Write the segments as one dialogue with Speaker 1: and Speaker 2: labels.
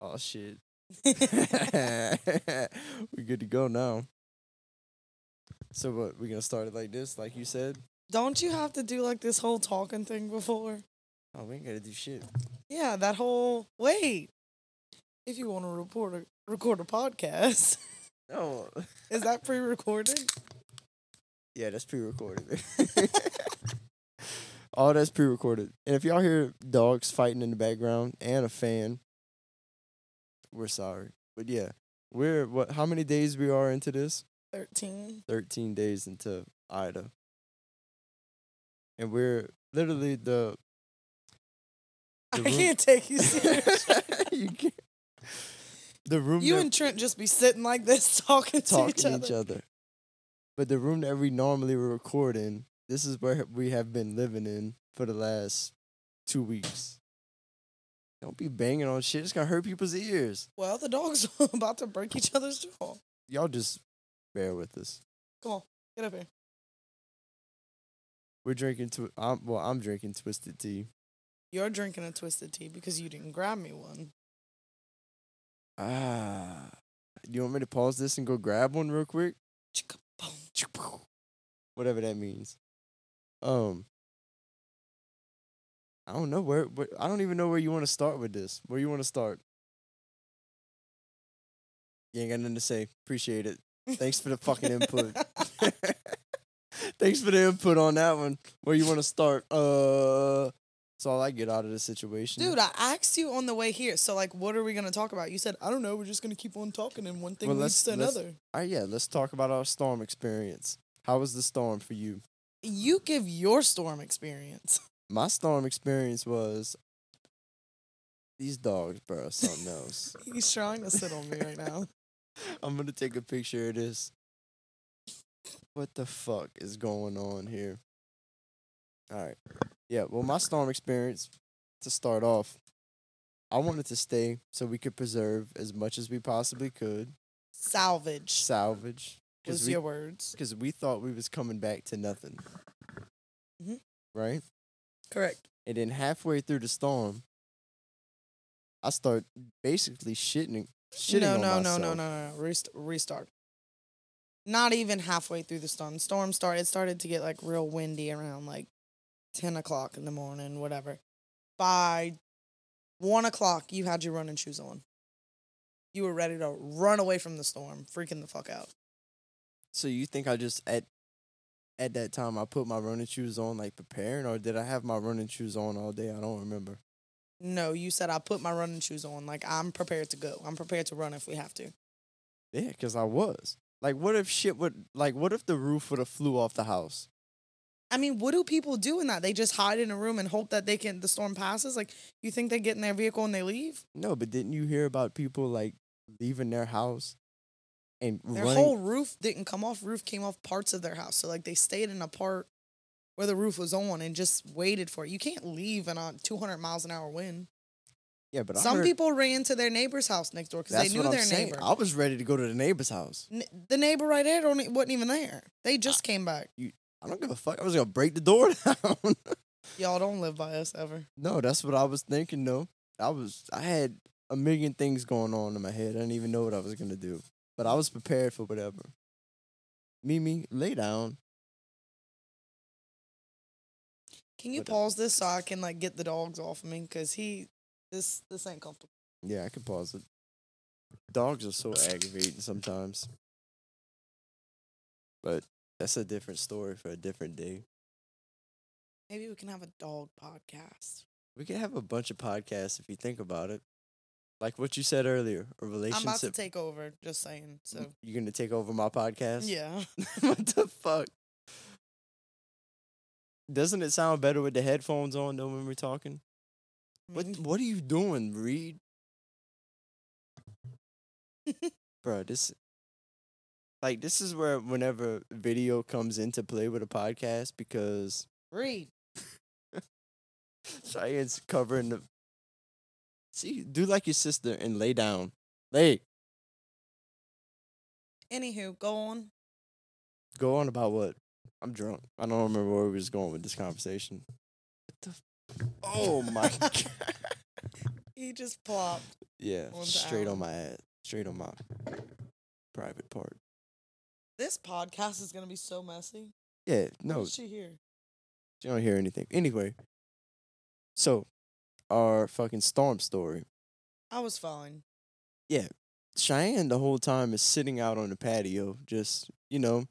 Speaker 1: Oh shit. we good to go now. So what? We gonna start it like this, like you said?
Speaker 2: Don't you have to do like this whole talking thing before?
Speaker 1: Oh, we ain't gotta do shit.
Speaker 2: Yeah, that whole wait. If you want to report a record a podcast,
Speaker 1: No.
Speaker 2: is that pre-recorded?
Speaker 1: Yeah, that's pre-recorded. All that's pre-recorded. And if y'all hear dogs fighting in the background and a fan, we're sorry. But yeah, we're what? How many days we are into this?
Speaker 2: Thirteen.
Speaker 1: Thirteen days into Ida, and we're literally the.
Speaker 2: I
Speaker 1: the room-
Speaker 2: can't take you serious.
Speaker 1: you can't. The room
Speaker 2: you
Speaker 1: that
Speaker 2: and Trent just be sitting like this talking,
Speaker 1: talking
Speaker 2: to each other.
Speaker 1: But the room that we normally record in, this is where we have been living in for the last two weeks. Don't be banging on shit. It's gonna hurt people's ears.
Speaker 2: Well, the dog's are about to break each other's jaw.
Speaker 1: Y'all just bear with us.
Speaker 2: Come on, get up here.
Speaker 1: We're drinking. Twi- I'm, well, I'm drinking twisted tea.
Speaker 2: You're drinking a twisted tea because you didn't grab me one.
Speaker 1: Ah, do you want me to pause this and go grab one real quick? Whatever that means. Um, I don't know where. where I don't even know where you want to start with this. Where you want to start? You ain't got nothing to say. Appreciate it. Thanks for the fucking input. Thanks for the input on that one. Where you want to start? Uh, that's all I get out of the situation.
Speaker 2: Dude, I asked you on the way here. So, like, what are we gonna talk about? You said, I don't know. We're just gonna keep on talking, and one thing
Speaker 1: Well,
Speaker 2: leads to another.
Speaker 1: all right, yeah. Let's talk about our storm experience. How was the storm for you?
Speaker 2: You give your storm experience.
Speaker 1: My storm experience was these dogs, bro. Something else.
Speaker 2: He's trying to sit on me right now.
Speaker 1: I'm gonna take a picture of this. What the fuck is going on here? All right. Yeah, well, my storm experience to start off, I wanted to stay so we could preserve as much as we possibly could,
Speaker 2: Salvage
Speaker 1: salvage,
Speaker 2: was
Speaker 1: we,
Speaker 2: your words.
Speaker 1: because we thought we was coming back to nothing.
Speaker 2: Mhm.
Speaker 1: Right?
Speaker 2: Correct.
Speaker 1: And then halfway through the storm, I start basically shitting, shitting
Speaker 2: no,
Speaker 1: on
Speaker 2: no, no,
Speaker 1: myself.
Speaker 2: no, no, no. Rest- restart. Not even halfway through the storm. Storm started. It started to get like real windy around like ten o'clock in the morning, whatever. By one o'clock, you had your running shoes on. You were ready to run away from the storm, freaking the fuck out.
Speaker 1: So you think I just at at that time I put my running shoes on like preparing, or did I have my running shoes on all day? I don't remember.
Speaker 2: No, you said I put my running shoes on. Like I'm prepared to go. I'm prepared to run if we have to.
Speaker 1: Yeah, because I was. Like, what if shit would like? What if the roof would have flew off the house?
Speaker 2: I mean, what do people do in that? They just hide in a room and hope that they can the storm passes. Like you think they get in their vehicle and they leave?
Speaker 1: No, but didn't you hear about people like leaving their house and
Speaker 2: Their
Speaker 1: running?
Speaker 2: whole roof didn't come off. Roof came off parts of their house. So like they stayed in a part where the roof was on and just waited for it. You can't leave in a 200 miles an hour wind.
Speaker 1: yeah, but I
Speaker 2: Some
Speaker 1: heard-
Speaker 2: people ran to their neighbor's house next door because they knew
Speaker 1: what I'm
Speaker 2: their
Speaker 1: saying.
Speaker 2: neighbor.
Speaker 1: I was ready to go to the neighbor's house.
Speaker 2: N- the neighbor right there don't, wasn't even there. They just came back.
Speaker 1: I don't give a fuck. I was gonna break the door down.
Speaker 2: Y'all don't live by us ever.
Speaker 1: no, that's what I was thinking. though. I was. I had a million things going on in my head. I didn't even know what I was gonna do, but I was prepared for whatever. Mimi, lay down.
Speaker 2: Can you
Speaker 1: Whatever.
Speaker 2: pause this so I can like get the dogs off of me? Cause he, this this ain't comfortable.
Speaker 1: Yeah, I can pause it. Dogs are so aggravating sometimes. But that's a different story for a different day.
Speaker 2: Maybe we can have a dog podcast.
Speaker 1: We can have a bunch of podcasts if you think about it. Like what you said earlier, a
Speaker 2: I'm about to
Speaker 1: relationship.
Speaker 2: take over. Just saying. So
Speaker 1: You're gonna take over my podcast?
Speaker 2: yeah.
Speaker 1: what the fuck? Doesn't it sound better with the headphones on though when we're talking? What what are you doing, Reed? Bro, this like this is where whenever video comes into play with a podcast because
Speaker 2: Reed.
Speaker 1: Cheyenne's covering the See, do like your sister and lay down. Lay.
Speaker 2: Anywho, go on.
Speaker 1: Go on about what? I'm drunk. I don't remember where we was going with this conversation. What the f- Oh my god.
Speaker 2: he just plopped.
Speaker 1: Yeah, straight on my ass, straight on my private part.
Speaker 2: This podcast is gonna be so messy.
Speaker 1: Yeah,
Speaker 2: No,
Speaker 1: no,
Speaker 2: what did she hear?
Speaker 1: you don't hear anything. Anyway, so our fucking storm story.
Speaker 2: I was fine. Yeah.
Speaker 1: Cheyenne the whole time is sitting out on the patio, just you know,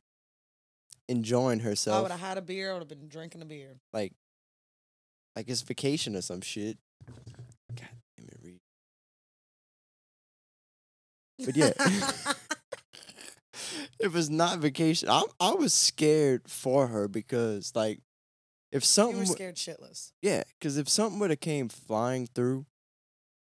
Speaker 1: enjoying
Speaker 2: herself. I would have had a beer. I would have been drinking a beer.
Speaker 1: like, like it's vacation or some shit. God damn it, Reed. But yeah. it was not vacation. I I was scared for her because like if something
Speaker 2: you
Speaker 1: were
Speaker 2: scared shitless.
Speaker 1: yeah, because if something would have came flying through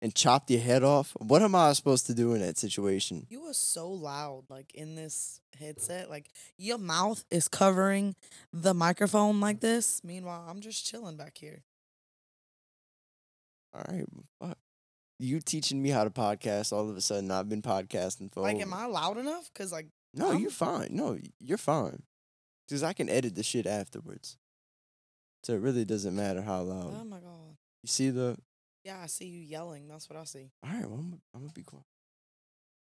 Speaker 1: and chopped your head off, what am I supposed to do in that situation?
Speaker 2: You were so loud, like in this headset. Like your mouth is covering the microphone like this. Meanwhile, I'm just chilling back here.
Speaker 1: All right, fuck. You teaching me how to podcast all of a sudden I've been podcasting for
Speaker 2: Like,
Speaker 1: over-
Speaker 2: am I loud enough? Cause like,
Speaker 1: No,
Speaker 2: I'm-
Speaker 1: you're fine. No, you're fine. Cause I can edit the shit afterwards. So it really doesn't matter how loud.
Speaker 2: oh my god.
Speaker 1: you see the
Speaker 2: Yeah, I see you yelling. That's what I see.
Speaker 1: All right, well, I'm, I'm gonna be quiet.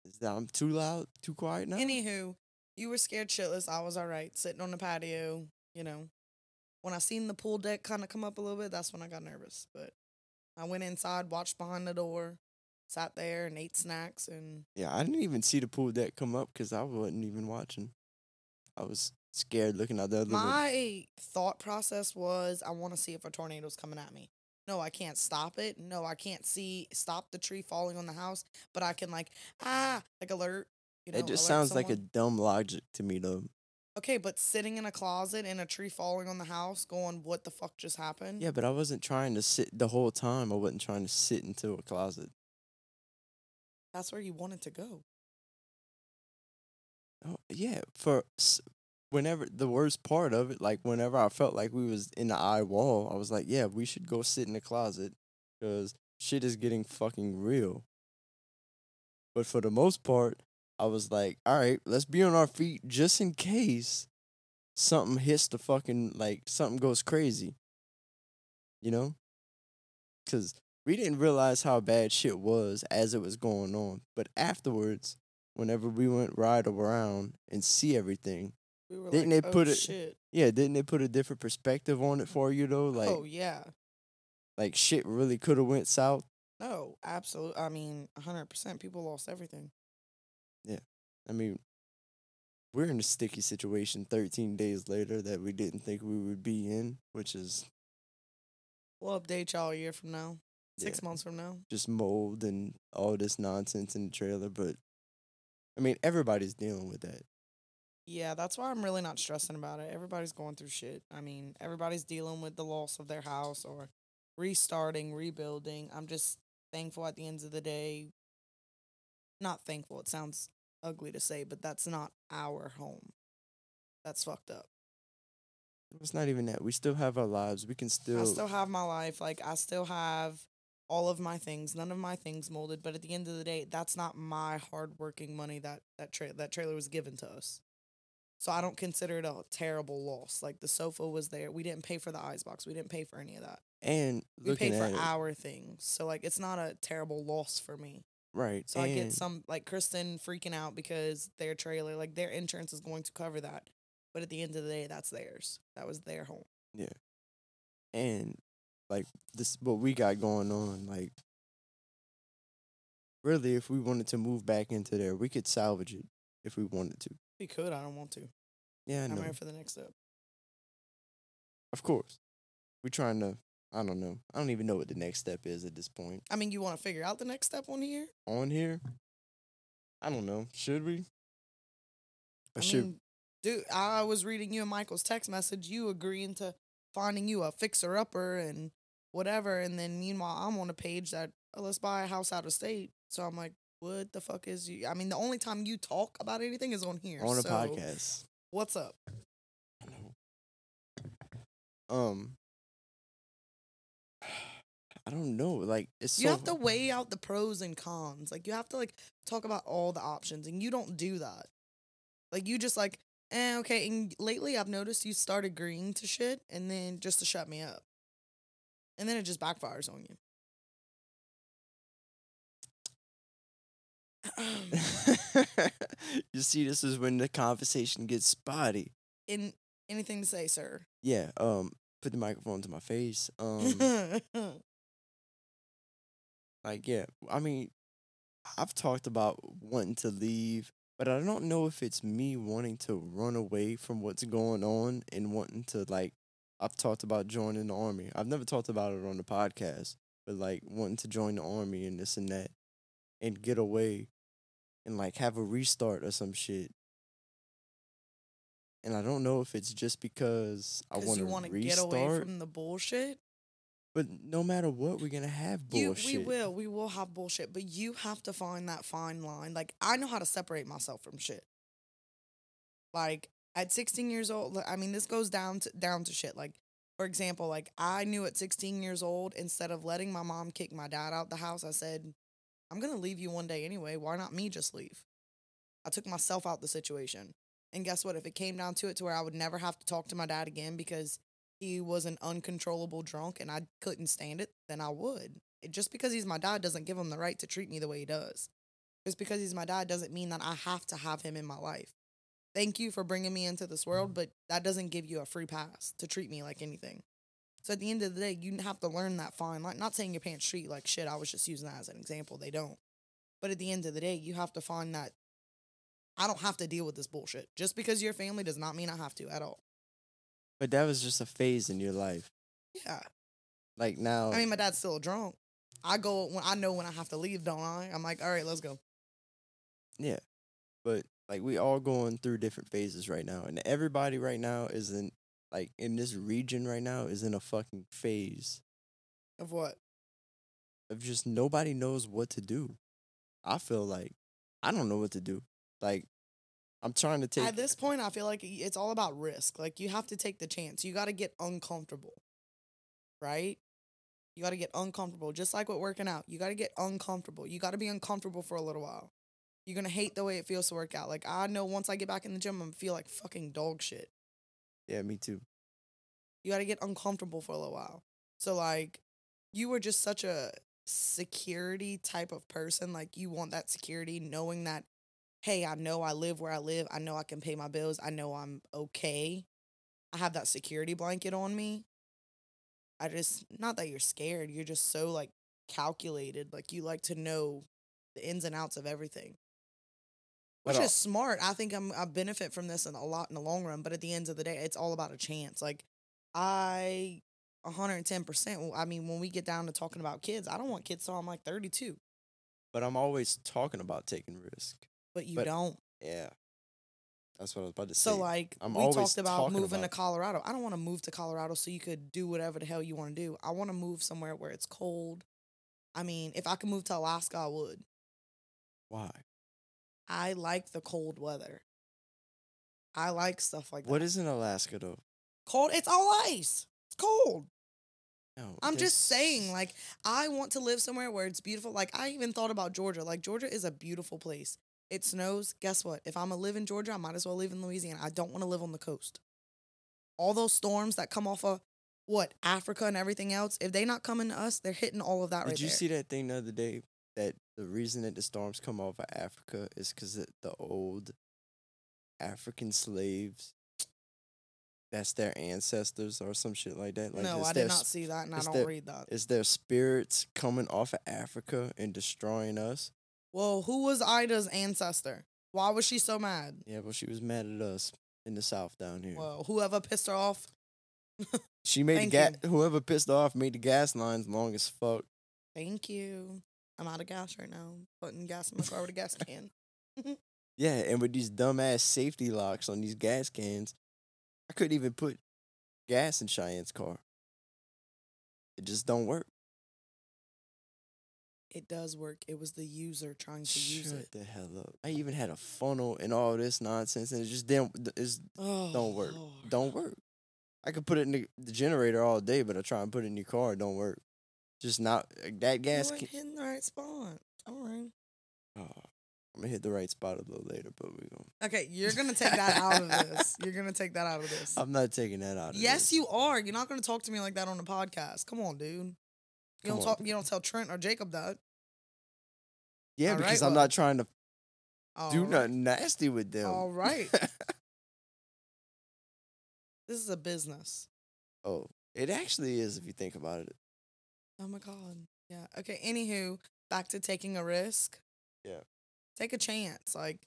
Speaker 1: Is that I'm too loud, too quiet now?
Speaker 2: Anywho, you were scared shitless. I was all right, sitting on the patio. You know, when I seen the pool deck kind of come up a little bit, that's when I got nervous. But I went inside, watched behind the door, sat there and ate snacks, and
Speaker 1: yeah, I didn't even see the pool deck come up because I wasn't even watching. I was scared looking out the other
Speaker 2: my thought process was, I want to see if a tornado's coming at me. No, I can't stop it. No, I can't see stop the tree falling on the house, but I can like ah like alert. You know,
Speaker 1: It just sounds like a dumb logic to me, though.
Speaker 2: okay. But sitting in a closet and a tree falling on the house, going, "What the fuck just happened?"
Speaker 1: Yeah, but I wasn't trying to sit the whole time. I wasn't trying to sit into a closet.
Speaker 2: That's where you wanted to go.
Speaker 1: Oh, yeah, for whenever the worst part of it, like whenever I felt like we was in the eye wall, I was like, yeah, we should go sit in the closet because shit is getting fucking real. But for the most part, I was like, all right, let's be on our feet just in case something hits the fucking like something goes crazy. You know? Cuz we didn't realize how bad shit was as it was going on, but afterwards, whenever we went ride around and see everything,
Speaker 2: We were
Speaker 1: Didn't
Speaker 2: like,
Speaker 1: they
Speaker 2: "Oh,
Speaker 1: put it-
Speaker 2: Shit.
Speaker 1: yeah, didn't it put a different perspective on it for you though? Like
Speaker 2: oh yeah.
Speaker 1: like shit really could have went south.
Speaker 2: No, absolutely. I mean, hundred percent. People lost everything.
Speaker 1: Yeah, I mean, we're in a sticky situation 13 days later that we didn't think we would be in, which is
Speaker 2: We'll update y'all a year from now, six
Speaker 1: Yeah.
Speaker 2: months from now.
Speaker 1: just mold and all this nonsense in the trailer. But I mean, everybody's dealing with that.
Speaker 2: Yeah, that's why I'm really not stressing about it. Everybody's going through shit. I mean, everybody's dealing with the loss of their house or restarting, rebuilding. I'm just thankful at the end of the day. Not thankful. It sounds ugly to say, but that's not our home. That's fucked up.
Speaker 1: It's not even that. We still have our lives. We can still.
Speaker 2: I still have my life. Like I still have all of my things. None of my things molded. But at the end of the day, that's not my hardworking money that that tra- that trailer was given to us. So I don't consider it a terrible loss. Like the sofa was there. We didn't pay for the ice box. We didn't pay for any of that.
Speaker 1: and
Speaker 2: We paid for
Speaker 1: it,
Speaker 2: our things. So like it's not a terrible loss for me.
Speaker 1: right.
Speaker 2: So I get some like Kristen freaking out because their trailer, like their insurance is going to cover that. But at the end of the day, that's theirs. That was their home. Yeah.
Speaker 1: And like this what we got going on like really if we wanted to move back into there we could salvage it if we wanted to
Speaker 2: We could. I don't want to.
Speaker 1: yeah I
Speaker 2: I'm ready for the next step.
Speaker 1: of course we're trying to i don't know i don't even know what the next step is at this point
Speaker 2: I mean, you want to figure out the next step on here?
Speaker 1: on here i don't know should we or
Speaker 2: I
Speaker 1: should
Speaker 2: mean, dude, I was reading you and Michael's text message. You agreeing to finding you a fixer upper and whatever, and then meanwhile I'm on a page that oh, let's buy a house out of state. So I'm like, what the fuck is you? I mean, the only time you talk about anything is on here.
Speaker 1: on a
Speaker 2: so
Speaker 1: podcast
Speaker 2: What's up?
Speaker 1: Um i don't know like it's
Speaker 2: you
Speaker 1: so
Speaker 2: have to weigh out the pros and cons. Like you have to like talk about all the options, and you don't do that. Like you just like, eh, okay. And lately, I've noticed you start agreeing to shit, and then just to shut me up, and then it just backfires on you.
Speaker 1: you see, this is when the conversation gets spotty.
Speaker 2: In anything to say, sir?
Speaker 1: Yeah. Um. Put the microphone to my face. Um. like, yeah. I mean, I've talked about wanting to leave, but I don't know if it's me wanting to run away from what's going on and wanting to like. I've talked about joining the army. I've never talked about it on the podcast, but like wanting to join the army and this and that, and get away, and like have a restart or some shit. And I don't know if it's just because I want to restart,
Speaker 2: get away from the bullshit.
Speaker 1: but no matter what, we're gonna have
Speaker 2: You,
Speaker 1: bullshit.
Speaker 2: we will, we will have bullshit, but you have to find that fine line. Like I know how to separate myself from shit. Like at 16 years old, I mean, this goes down to down to shit. Like for example, like I knew at 16 years old, instead of letting my mom kick my dad out the house, I said, "I'm gonna leave you one day anyway. Why not me just leave?" I took myself out the situation, and guess what? If it came down to it, to where I would never have to talk to my dad again because he was an uncontrollable drunk and I couldn't stand it, then I would. It, just because he's my dad doesn't give him the right to treat me the way he does. Just because he's my dad doesn't mean that I have to have him in my life. Thank you for bringing me into this world, mm. but that doesn't give you a free pass to treat me like anything. So at the end of the day, you have to learn that fine line. Not saying your parents treat you like shit. I was just using that as an example. They don't. But at the end of the day, you have to find that I don't have to deal with this bullshit. Just because you're family does not mean I have to at all.
Speaker 1: But that was just a phase in your life.
Speaker 2: Yeah.
Speaker 1: Like now,
Speaker 2: I mean, my dad's still drunk. I go when I know when I have to leave, don't I? I'm like, all right, let's go.
Speaker 1: yeah. But like we all going through different phases right now, and everybody right now is in like in this region right now is in a fucking phase
Speaker 2: Of what?
Speaker 1: of just nobody knows what to do. I feel like I don't know what to do. Like I'm trying to take
Speaker 2: At this point, I feel like it's all about risk. Like you have to take the chance. You got to get uncomfortable, right? You got to get uncomfortable, just like with working out. You got to get uncomfortable. You got to be uncomfortable for a little while. You're gonna hate the way it feels to work out. Like I know once I get back in the gym, I'm gonna feel like fucking dog shit.
Speaker 1: Yeah, me too.
Speaker 2: You got to get uncomfortable for a little while. So like you were just such a security type of person. Like you want that security knowing that hey, I know I live where I live. I know I can pay my bills. I know I'm okay. I have that security blanket on me. I just not that you're scared, you're just so like calculated. Like you like to know the ins and outs of everything. Which is smart. I think I'm I benefit from this in a lot in the long run, but at the end of the day, it's all about a chance. Like I 110%. I mean, when we get down to talking about kids, I don't want kids till I'm like 32,
Speaker 1: But I'm always talking about taking risk.
Speaker 2: but you
Speaker 1: But
Speaker 2: don't.
Speaker 1: Yeah. That's what I was about to say.
Speaker 2: So like
Speaker 1: I'm
Speaker 2: we
Speaker 1: always
Speaker 2: talked about moving
Speaker 1: about
Speaker 2: to Colorado. I don't want to move to Colorado so you could do whatever the hell you want to do. I want to move somewhere where it's cold. I mean, if I could move to Alaska, I would.
Speaker 1: why?
Speaker 2: I like the cold weather. I like stuff like that.
Speaker 1: What is in Alaska though?
Speaker 2: cold? It's all ice. It's cold.
Speaker 1: No,
Speaker 2: I'm just saying, like, I want to live somewhere where it's beautiful. Like, I even thought about Georgia. Like, Georgia is a beautiful place. It snows. Guess what? If I'm gonna live in Georgia, I might as well live in Louisiana. I don't want to live on the coast. All those storms that come off of what Africa and everything else, if they're not coming to us, they're hitting all of that right.
Speaker 1: Did
Speaker 2: right
Speaker 1: you
Speaker 2: there.
Speaker 1: see that thing the other day? That the reason that the storms come off of Africa is because the old African slaves. That's their ancestors or some shit like that. Like
Speaker 2: no, I
Speaker 1: their
Speaker 2: did not see that, and I don't
Speaker 1: their-
Speaker 2: read that.
Speaker 1: It's their spirits coming off of Africa and destroying us.
Speaker 2: Well, who was Ida's ancestor? Why was she so mad?
Speaker 1: Yeah, well, she was mad at us in the south down here.
Speaker 2: Well, whoever pissed her off.
Speaker 1: she made the gas. Whoever pissed her off made the gas lines long as fuck.
Speaker 2: Thank you. I'm out of gas right now. Putting gas in my car with a gas can.
Speaker 1: Yeah, and with these dumbass safety locks on these gas cans, I couldn't even put gas in Cheyenne's car. It just don't work.
Speaker 2: It does work. It was the user trying to use
Speaker 1: Shut
Speaker 2: it.
Speaker 1: the hell up! I even had a funnel and all this nonsense, and it just didn't. It's
Speaker 2: Oh,
Speaker 1: don't work.
Speaker 2: Oh, Lord.
Speaker 1: don't work. I could put it in the, the generator all day, but I try and put it in your car, it don't work. Just not uh,
Speaker 2: that
Speaker 1: gas.
Speaker 2: ain't
Speaker 1: Can,
Speaker 2: hitting the right spot. All right.
Speaker 1: oh, I'm gonna hit the right spot a little later, but we going
Speaker 2: Okay, you're gonna take that out of this. You're gonna take that out of this.
Speaker 1: I'm not taking that out. Of this.
Speaker 2: yes,
Speaker 1: this.
Speaker 2: you are. You're not gonna talk to me like that on the podcast. Come on, dude. You
Speaker 1: Come
Speaker 2: don't
Speaker 1: on.
Speaker 2: talk. You don't tell Trent or Jacob that.
Speaker 1: Yeah,
Speaker 2: All
Speaker 1: because
Speaker 2: right,
Speaker 1: I'm
Speaker 2: well-
Speaker 1: not trying to do
Speaker 2: All right.
Speaker 1: nothing nasty with them.
Speaker 2: All right. This is a business.
Speaker 1: oh, it actually is if you think about it.
Speaker 2: Oh my god. Yeah. Okay. Anywho, back to taking a risk.
Speaker 1: Yeah.
Speaker 2: Take a chance. Like,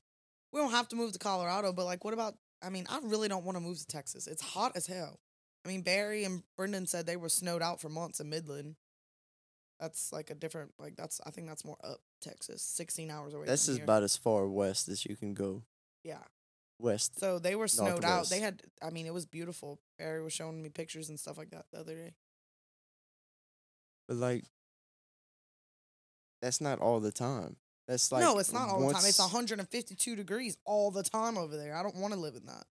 Speaker 2: we don't have to move to Colorado, but like, what about? I mean, I really don't want to move to Texas. It's hot as hell. I mean, Barry and Brendan said they were snowed out for months in Midland. That's like a different. Like, that's. I think that's more up Texas, sixteen hours away. This
Speaker 1: just
Speaker 2: here.
Speaker 1: about as far west as you can go.
Speaker 2: Yeah.
Speaker 1: West.
Speaker 2: So they were snowed out. They had. I mean, it was beautiful. Barry was showing me pictures and stuff like that the other day.
Speaker 1: But like that's not all the time. That's like
Speaker 2: no, it's not all the time. It's 152 degrees all the time over there. I don't want to live in that.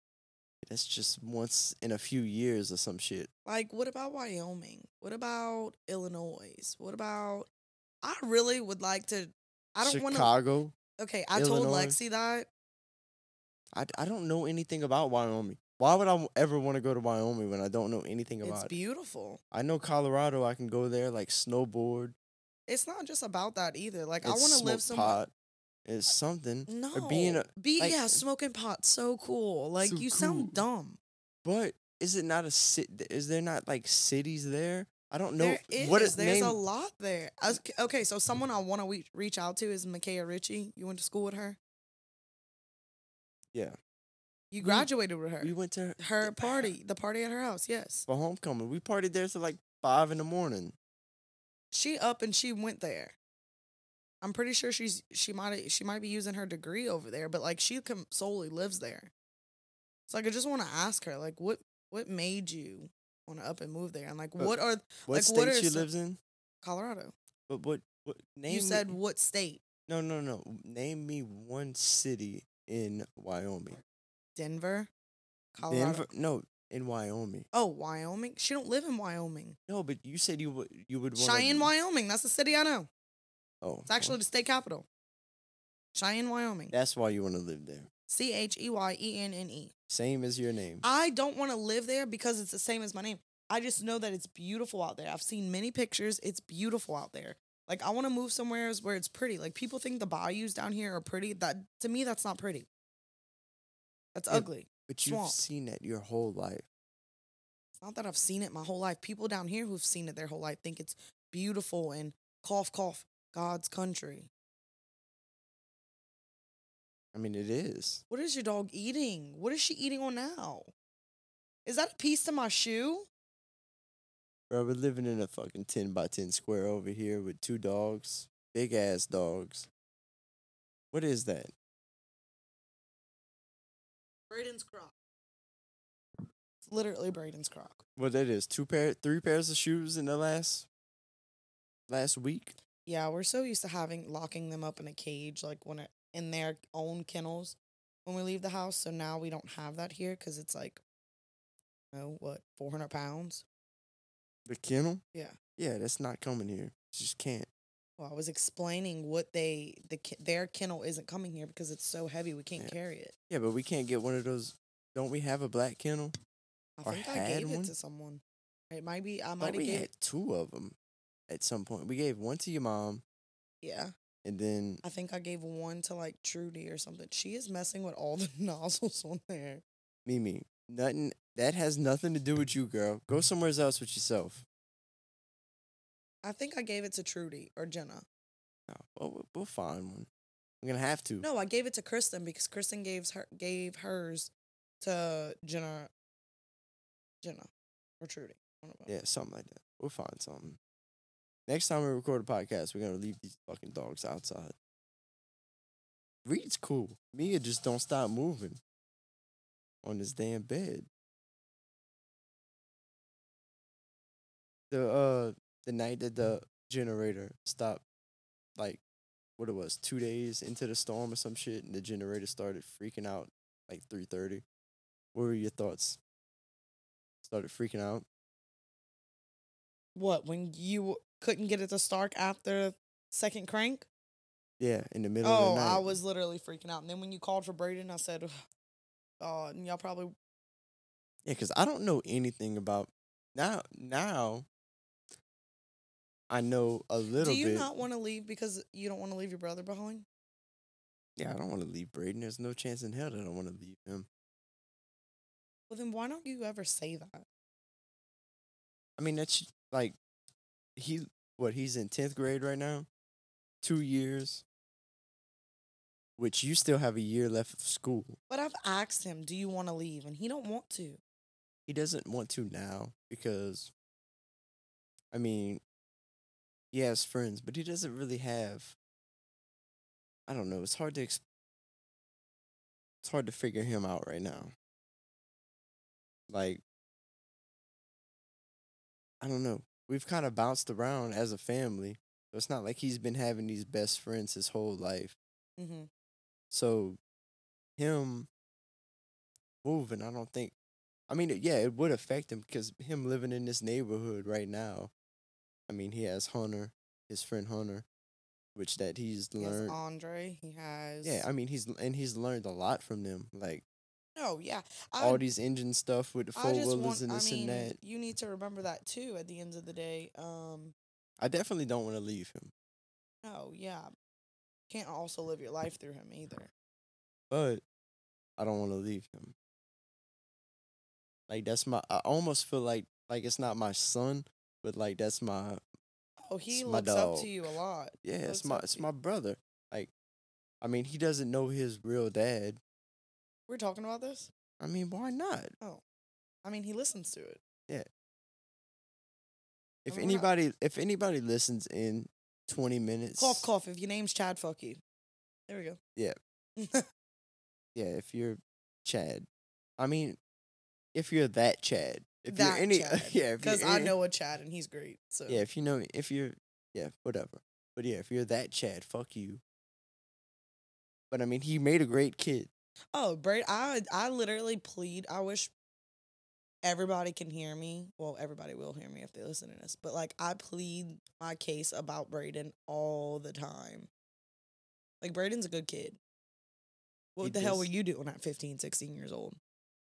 Speaker 1: That's just once in a few years or some shit.
Speaker 2: Like, what about Wyoming? What about Illinois? What about? I really would like to. I don't want to.
Speaker 1: Chicago.
Speaker 2: Okay, I told Lexi that.
Speaker 1: I, I don't know anything about Wyoming. Why would I ever want to go to Wyoming when I don't know anything about it?
Speaker 2: It's beautiful.
Speaker 1: I know Colorado. I can go there like snowboard.
Speaker 2: It's not just about that either. Like, I want to live somewhere.
Speaker 1: pot. It's something.
Speaker 2: No,
Speaker 1: Or being a-
Speaker 2: be
Speaker 1: like-
Speaker 2: yeah, smoking pot, so cool. Like
Speaker 1: So
Speaker 2: you
Speaker 1: cool.
Speaker 2: sound dumb.
Speaker 1: But is it not a city? Is there not like cities there? I don't know.
Speaker 2: There is.
Speaker 1: what is
Speaker 2: There's
Speaker 1: name?
Speaker 2: a lot there. Was- Okay, so someone I want to reach out to is Micaiah Ritchie. You went to school with her.
Speaker 1: Yeah,
Speaker 2: You
Speaker 1: We-
Speaker 2: graduated with her.
Speaker 1: we went to
Speaker 2: her party, the party at her house. Yes,
Speaker 1: for homecoming. We partied there till like five in the morning.
Speaker 2: she up and she went there. I'm pretty sure she's she might she might be using her degree over there, but like she com- solely lives there. So like I just want to ask her like what what made you want to up and move there and like what are
Speaker 1: What
Speaker 2: Like,
Speaker 1: state
Speaker 2: what are
Speaker 1: she
Speaker 2: some-
Speaker 1: lives in?
Speaker 2: Colorado?
Speaker 1: But what what name?
Speaker 2: you
Speaker 1: me-
Speaker 2: said what state?
Speaker 1: no, no, no. Name me one city in Wyoming.
Speaker 2: Denver, Colorado.
Speaker 1: Denver? No, in Wyoming.
Speaker 2: Oh, Wyoming. She don't live in Wyoming.
Speaker 1: No, but you said you would you would want
Speaker 2: Cheyenne, Wyoming. That's the city I know.
Speaker 1: Oh,
Speaker 2: It's actually the state capital. Cheyenne, Wyoming.
Speaker 1: that's why you want to live there.
Speaker 2: C H E Y E N N E.
Speaker 1: Same as your name.
Speaker 2: I don't want to live there because it's the same as my name. I just know that it's beautiful out there. I've seen many pictures. It's beautiful out there. Like I want to move somewhere where it's pretty. Like people think the bayous down here are pretty. That to me, that's not pretty. That's
Speaker 1: Yeah.
Speaker 2: ugly.
Speaker 1: but you've
Speaker 2: swamp.
Speaker 1: seen it your whole life.
Speaker 2: It's not that I've seen it my whole life. People down here who've seen it their whole life think it's beautiful and cough cough God's country.
Speaker 1: I mean, it is.
Speaker 2: What is your dog eating? What is she eating on now? Is that a piece to my shoe?
Speaker 1: Bro, we're living in a fucking 10 by 10 square over here with two dogs, big ass dogs. What is that?
Speaker 2: Braden's croc. It's literally Braden's croc.
Speaker 1: What that is? Two pair, three pairs of shoes in the last last week.
Speaker 2: Yeah, we're so used to having locking them up in a cage, like when it in their own kennels when we leave the house. So now we don't have that here because it's like, you know what, four hundred pounds.
Speaker 1: The kennel?
Speaker 2: Yeah.
Speaker 1: Yeah, that's not coming here. Just can't.
Speaker 2: Well, I was explaining what they the their kennel isn't coming here because it's so heavy we can't
Speaker 1: Yeah.
Speaker 2: carry it.
Speaker 1: Yeah, but we can't get one of those. Don't we have a black kennel?
Speaker 2: I
Speaker 1: Or
Speaker 2: think I gave
Speaker 1: one?
Speaker 2: it to someone. It might be. I
Speaker 1: oh,
Speaker 2: might have
Speaker 1: we
Speaker 2: gave.
Speaker 1: had two of them at some point. We gave one to your mom,
Speaker 2: Yeah,
Speaker 1: and then
Speaker 2: I think I gave one to like Trudy or something. She is messing with all the nozzles on there.
Speaker 1: Mimi. Nothing. That has nothing to do with you, girl. Go somewhere else with yourself.
Speaker 2: I think I gave it to Trudy or Jenna.
Speaker 1: No, well, we'll- find one. I'm gonna have to.
Speaker 2: No, I gave it to Kristen because Kristen gave her gave hers to Jenna. Jenna or Trudy. One of them.
Speaker 1: Yeah, something like that. We'll find something. Next time we record a podcast, we're gonna leave these fucking dogs outside. Reed's cool. Mia just don't stop moving on this damn bed. The uh the night that the generator stopped, like what it was, two days into the storm or some shit, and the generator started freaking out like three thirty. What were your thoughts? Started freaking out.
Speaker 2: What when you couldn't get it to start after second crank?
Speaker 1: Yeah, in the middle
Speaker 2: Oh,
Speaker 1: of the oh, night.
Speaker 2: I was literally freaking out. And then when you called for Braden, I said, "Oh, and y'all probably
Speaker 1: Yeah, because I don't know anything about now. Now, I know a little
Speaker 2: do you
Speaker 1: bit.
Speaker 2: not want to leave because you don't want to leave your brother behind?
Speaker 1: Yeah, I don't want to leave Braden. There's no chance in hell that I don't want to leave him.
Speaker 2: Well, then why don't you ever say that?
Speaker 1: I mean, that's like he what he's in tenth grade right now, two years. Which you still have a year left of school.
Speaker 2: But I've asked him, "Do you want to leave?" and he don't want to.
Speaker 1: He doesn't want to now because, I mean, he has friends, but he doesn't really have. I don't know. It's hard to. Exp- it's hard to figure him out right now. Like, I don't know. We've kind of bounced around as a family, so it's not like he's been having these best friends his whole life.
Speaker 2: Mm-hmm.
Speaker 1: So, him moving, I don't think. I mean, yeah, it would affect him because him living in this neighborhood right now. I mean, he has Hunter, his friend Hunter, which that he's
Speaker 2: He has
Speaker 1: learned.
Speaker 2: Andre. He has.
Speaker 1: Yeah, I mean, he's and he's learned a lot from them, like
Speaker 2: no, yeah. I,
Speaker 1: all these engine stuff with the four wheelers and
Speaker 2: I
Speaker 1: this
Speaker 2: mean,
Speaker 1: and that.
Speaker 2: you need to remember that too. At the end of the day, um,
Speaker 1: I definitely don't want to leave him,
Speaker 2: no, yeah, can't also live your life through him either.
Speaker 1: but I don't want to leave him. Like that's my. I almost feel like like it's not my son, but like that's my
Speaker 2: Oh, he looks up to you a lot.
Speaker 1: Yeah, it's my it's my brother. Like, I mean, he doesn't know his real dad.
Speaker 2: We're talking about this.
Speaker 1: I mean, why not?
Speaker 2: Oh, I mean, he listens to it. Yeah.
Speaker 1: If
Speaker 2: mean,
Speaker 1: anybody if anybody listens in twenty minutes,
Speaker 2: Cough, cough. If your name's Chad, fuck you. There we go.
Speaker 1: Yeah. Yeah, if you're Chad, I mean, if you're that Chad, if
Speaker 2: that
Speaker 1: you're any,
Speaker 2: Chad.
Speaker 1: yeah,
Speaker 2: because I know a Chad and he's great. So
Speaker 1: yeah, if you know, if you're, yeah, whatever. But yeah, if you're that Chad, fuck you. But I mean, he made a great kid.
Speaker 2: Oh, Braid, I I literally plead. I wish everybody can hear me. Well, everybody will hear me if they listen to this. But like I plead my case about Braden all the time. Like Braden's a good kid. What
Speaker 1: He
Speaker 2: the hell were you doing at 15, 16 years old?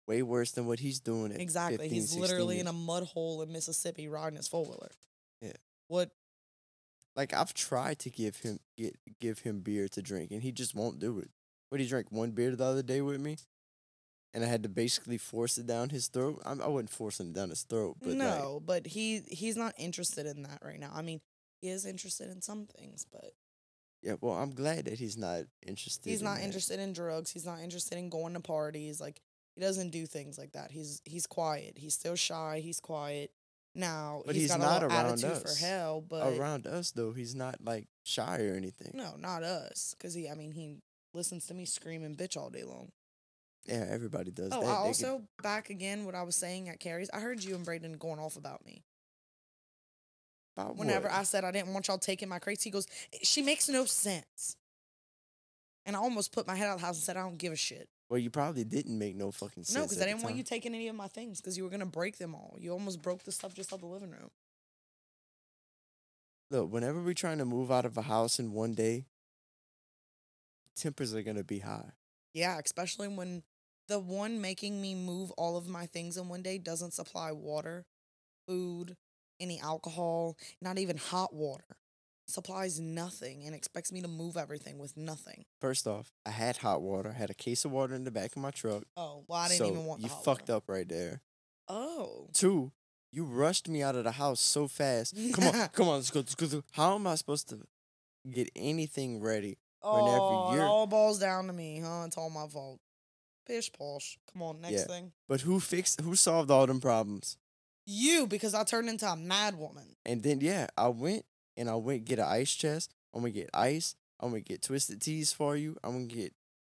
Speaker 1: Way worse than what he's doing. At
Speaker 2: Exactly.
Speaker 1: 15,
Speaker 2: He's
Speaker 1: 16
Speaker 2: literally in a mud hole in Mississippi riding his four wheeler.
Speaker 1: Yeah.
Speaker 2: What
Speaker 1: like I've tried to give him get give him beer to drink, and he just won't do it. What he drank one beer the other day with me, and I had to basically force it down his throat. I'm, I wasn't forcing it down his throat, but like,
Speaker 2: no, but he he's not interested in that right now. I mean, he is interested in some things, but
Speaker 1: yeah. Well, I'm glad that he's not interested.
Speaker 2: he's
Speaker 1: in
Speaker 2: not
Speaker 1: that.
Speaker 2: interested in drugs. He's not interested in going to parties. Like he doesn't do things like that. He's he's quiet. He's still shy. He's quiet. Now
Speaker 1: But
Speaker 2: he's
Speaker 1: not around
Speaker 2: attitude for
Speaker 1: us.
Speaker 2: hell, but
Speaker 1: Around us though, he's not like shy or anything.
Speaker 2: no, not us. Cause he, I mean, he listens to me screaming bitch all day long.
Speaker 1: Yeah, everybody does
Speaker 2: Oh,
Speaker 1: that.
Speaker 2: I also back again what I was saying at Carrie's. I heard you and Braden going off about me.
Speaker 1: about
Speaker 2: Whenever
Speaker 1: what?
Speaker 2: I said I didn't want y'all taking my crates, he goes, "She makes no sense." And I almost put my head out of the house and said, "I don't give a shit."
Speaker 1: Well, you probably didn't make no fucking sense.
Speaker 2: No, because I didn't want you taking any of my things because you were gonna break them all. You almost broke the stuff just out of the living room.
Speaker 1: Look, whenever we're trying to move out of a house in one day, tempers are gonna be high.
Speaker 2: Yeah, especially when the one making me move all of my things in one day doesn't supply water, food, any alcohol, not even hot water. Supplies nothing and expects me to move everything with nothing.
Speaker 1: First off, I had hot water, had a case of water in the back of my truck.
Speaker 2: Oh, well, I didn't
Speaker 1: so
Speaker 2: even want
Speaker 1: you fucked
Speaker 2: water.
Speaker 1: up right there.
Speaker 2: Oh.
Speaker 1: Two, you rushed me out of the house so fast. Come on, come on, let's go, let's go. How am I supposed to get anything ready? Whenever
Speaker 2: Oh, it
Speaker 1: you're-
Speaker 2: all balls down to me, huh? It's all my fault. Pish posh. Come on, next
Speaker 1: Yeah.
Speaker 2: thing.
Speaker 1: But who fixed? Who solved all them problems?
Speaker 2: You, because I turned into a mad woman.
Speaker 1: And then yeah, I went and I went get an ice chest. I'm gonna get ice. I'm gonna get twisted teas for you. I'm gonna get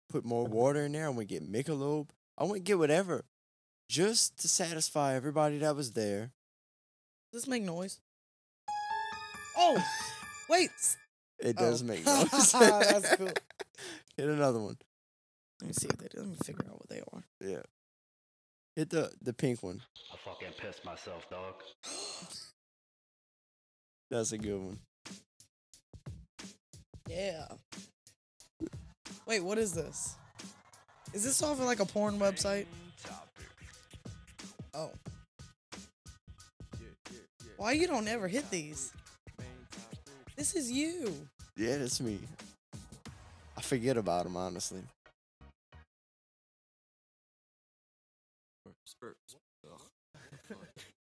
Speaker 1: put more mm-hmm. water in there. I'm gonna get Michelob. I went get whatever, just to satisfy everybody that was there.
Speaker 2: Does this make noise? Oh, wait. s-
Speaker 1: It
Speaker 2: Oh.
Speaker 1: does make noise.
Speaker 2: That's cool.
Speaker 1: Hit another one.
Speaker 2: Let me see if they do. Let me figure out what they are.
Speaker 1: Yeah. Hit the the pink one.
Speaker 3: I fucking pissed myself, dog.
Speaker 1: That's a good one.
Speaker 2: yeah. Wait, what is this? Is this off of like a porn website? Oh. Why you don't ever hit these? This is you.
Speaker 1: Yeah, that's me. I forget about them honestly.
Speaker 4: Sports.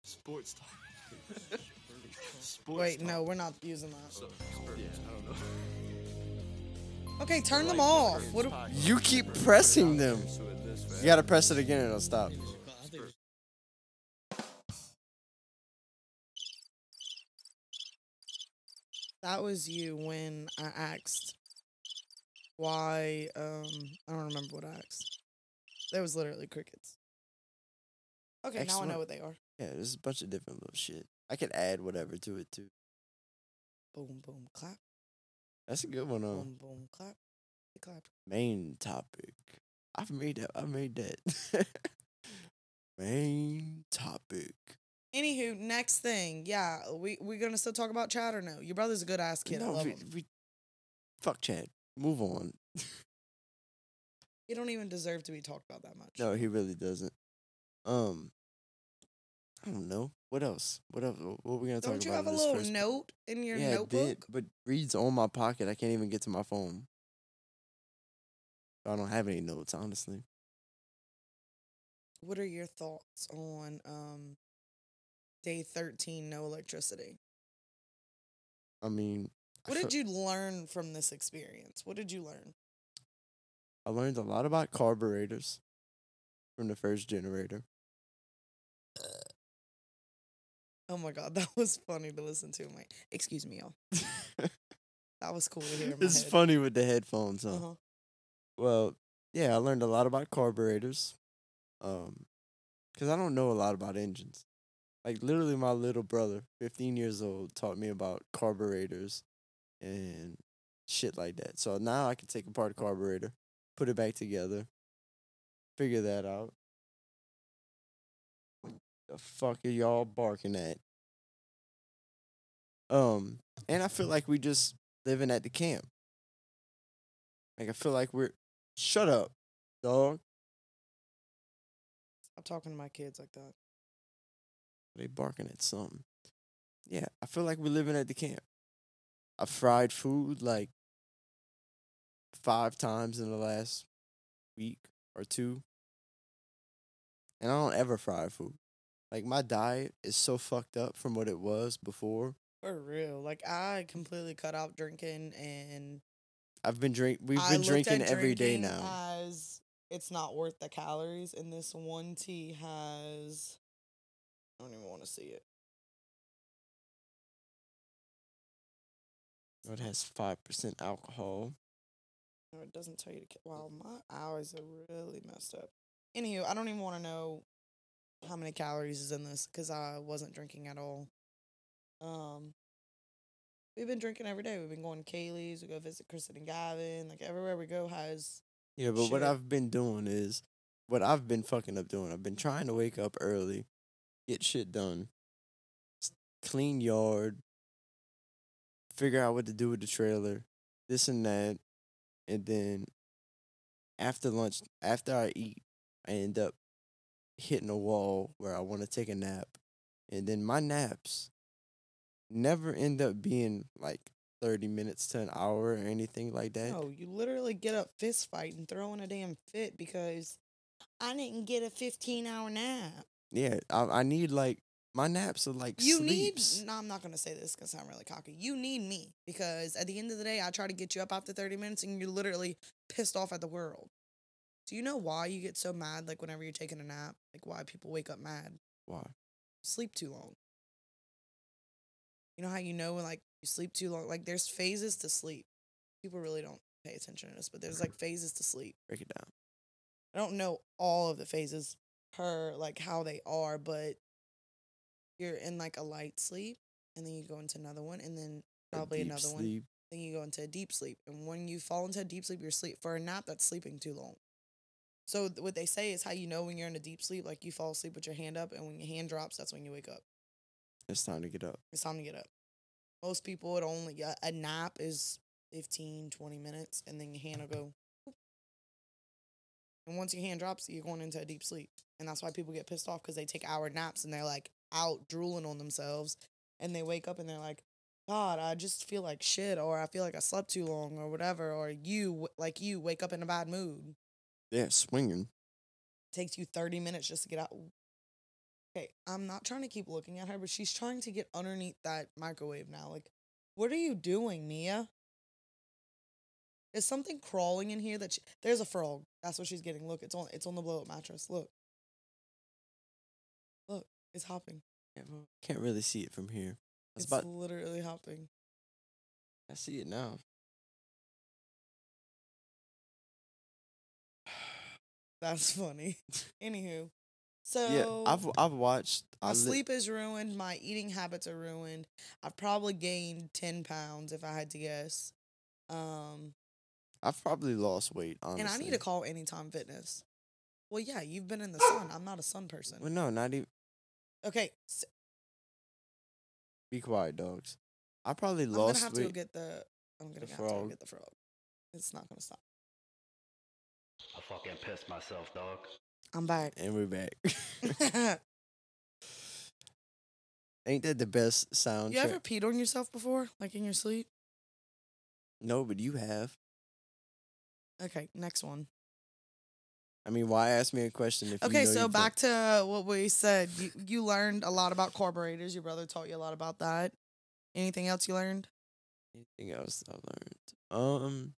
Speaker 4: Sports talk. Sports
Speaker 2: Wait,
Speaker 4: talk.
Speaker 2: no, we're not using that.
Speaker 4: So, Yeah, I don't know.
Speaker 2: Okay, turn them off. What? Do,
Speaker 1: You keep pressing them. You gotta press it again and it'll stop.
Speaker 2: that was you when I asked why. Um, I don't remember what I asked. There was literally crickets. Okay, now I
Speaker 1: Excellent.
Speaker 2: know what they are.
Speaker 1: Yeah, there's a bunch of different little shit. I could add whatever to it too.
Speaker 2: Boom, boom, clap.
Speaker 1: That's a good one.
Speaker 2: Boom, boom, clap. Clapped.
Speaker 1: main topic. I've made that. I made that. main topic.
Speaker 2: Anywho, next thing. Yeah, we we gonna still talk about Chad or no? Your brother's a good ass kid. I
Speaker 1: no,
Speaker 2: love
Speaker 1: we,
Speaker 2: him.
Speaker 1: we fuck Chad. Move on.
Speaker 2: He don't even deserve to be talked about that much.
Speaker 1: No, he really doesn't. Um, I don't know. What else? What else? What what we gonna talk about?
Speaker 2: Don't you have a little
Speaker 1: first-
Speaker 2: note in your
Speaker 1: yeah,
Speaker 2: notebook?
Speaker 1: it did, but Reed's on my pocket. I can't even get to my phone. I don't have any notes, honestly.
Speaker 2: What are your thoughts on um day 13 no electricity?
Speaker 1: I mean,
Speaker 2: What did you learn from this experience? What did you learn?
Speaker 1: I learned a lot about carburetors from the first generator.
Speaker 2: Oh my god, that was funny to listen to. My excuse me, y'all. That was cool to hear.
Speaker 1: It's
Speaker 2: head.
Speaker 1: funny with the headphones, huh?
Speaker 2: Uh-huh.
Speaker 1: Well, yeah, I learned a lot about carburetors. Um, because I don't know a lot about engines. Like literally, my little brother, fifteen years old, taught me about carburetors and shit like that. So now I can take apart a carburetor, put it back together, figure that out. The fuck are y'all barking at? Um, and I feel like we just living at the camp. Like I feel like we're shut up, dog.
Speaker 2: Stop talking to my kids like that.
Speaker 1: They barking at something. Yeah, I feel like we're living at the camp. I fried food like five times in the last week or two. And I don't ever fry food. Like my diet is so fucked up from what it was before.
Speaker 2: For real. Like I completely cut out drinking and
Speaker 1: I've been drink we've
Speaker 2: I
Speaker 1: been drinking every day now.
Speaker 2: As it's not worth the calories, and this one tea has. I don't even want to see it.
Speaker 1: Oh, it has five percent alcohol.
Speaker 2: No, it doesn't tell you to. Wow, my eyes are really messed up. Anywho, I don't even want to know how many calories is in this because I wasn't drinking at all. Um, we've been drinking every day. We've been going to Kaylee's. We go visit Kristen and Gavin. Like everywhere we go has.
Speaker 1: Yeah, but what I've been doing is what I've been fucking up doing. I've been trying to wake up early, get shit done, clean yard, figure out what to do with the trailer, this and that, and then after lunch, after I eat, I end up hitting a wall where I want to take a nap, and then my naps never end up being like thirty minutes to an hour or anything like that.
Speaker 2: No, you literally get up fist fighting, throwing a damn fit because I didn't get a 15 hour nap.
Speaker 1: Yeah, I, I need like my naps are like
Speaker 2: You
Speaker 1: sleeps.
Speaker 2: need. No, I'm not gonna say this because I'm really cocky. You need me because at the end of the day, I try to get you up after 30 minutes, and you're literally pissed off at the world. Do you know why you get so mad? Like whenever you're taking a nap, like why people wake up mad?
Speaker 1: Why?
Speaker 2: Sleep too long. You know how you know when like you sleep too long? Like there's phases to sleep. People really don't pay attention to this, but there's like phases to sleep.
Speaker 1: Break it down.
Speaker 2: I don't know all of the phases per like how they are, but you're in like a light sleep and then you go into another one and then probably another one. Then you go into a deep sleep. And when you fall into a deep sleep, you're sleep for a nap that's sleeping too long. So what they say is how you know when you're in a deep sleep, like you fall asleep with your hand up and when your hand drops, that's when you wake up.
Speaker 1: It's time to get up.
Speaker 2: It's time to get up. Most people it only a, a nap is 15, 20 minutes and then your hand will go and once your hand drops, you're going into a deep sleep. And that's why people get pissed off because they take hour naps and they're like out drooling on themselves and they wake up and they're like, God, I just feel like shit, or I feel like I slept too long, or whatever, or you, like you, wake up in a bad mood.
Speaker 1: Yeah, swinging.
Speaker 2: takes you 30 minutes just to get out. Okay, I'm not trying to keep looking at her, but she's trying to get underneath that microwave now. Like, what are you doing, Mia? Is something crawling in here that she, there's a frog. That's what she's getting. Look, it's on it's on the blow up mattress. Look. Look, it's hopping.
Speaker 1: Well, can't really see it from here. I
Speaker 2: It's
Speaker 1: about.
Speaker 2: literally hopping.
Speaker 1: I see it now.
Speaker 2: That's funny. Anywho, so
Speaker 1: yeah, I've I've watched.
Speaker 2: My
Speaker 1: I li-
Speaker 2: sleep is ruined. My eating habits are ruined. I've probably gained ten pounds if I had to guess. Um,
Speaker 1: I've probably lost weight. Honestly,
Speaker 2: and I need to call Anytime Fitness. Well, yeah, you've been in the sun. I'm not a sun person.
Speaker 1: Well, no, not even.
Speaker 2: Okay, s
Speaker 1: Be quiet, dogs. I probably lost.
Speaker 2: I'm gonna have to
Speaker 1: weight.
Speaker 2: go get the. I'm gonna
Speaker 1: The
Speaker 2: have to go get the frog. It's not gonna stop.
Speaker 3: I fucking pissed myself, dog.
Speaker 2: I'm back.
Speaker 1: and we're back. Ain't that the best sound?
Speaker 2: you ever peed on yourself before, like in your sleep?
Speaker 1: No, but you have.
Speaker 2: Okay, next one.
Speaker 1: I mean, why ask me a question if you
Speaker 2: Okay,
Speaker 1: know
Speaker 2: so
Speaker 1: you've
Speaker 2: back to what we said. You you learned a lot about carburetors. Your brother taught you a lot about that. Anything else you learned?
Speaker 1: Anything else I learned? Um,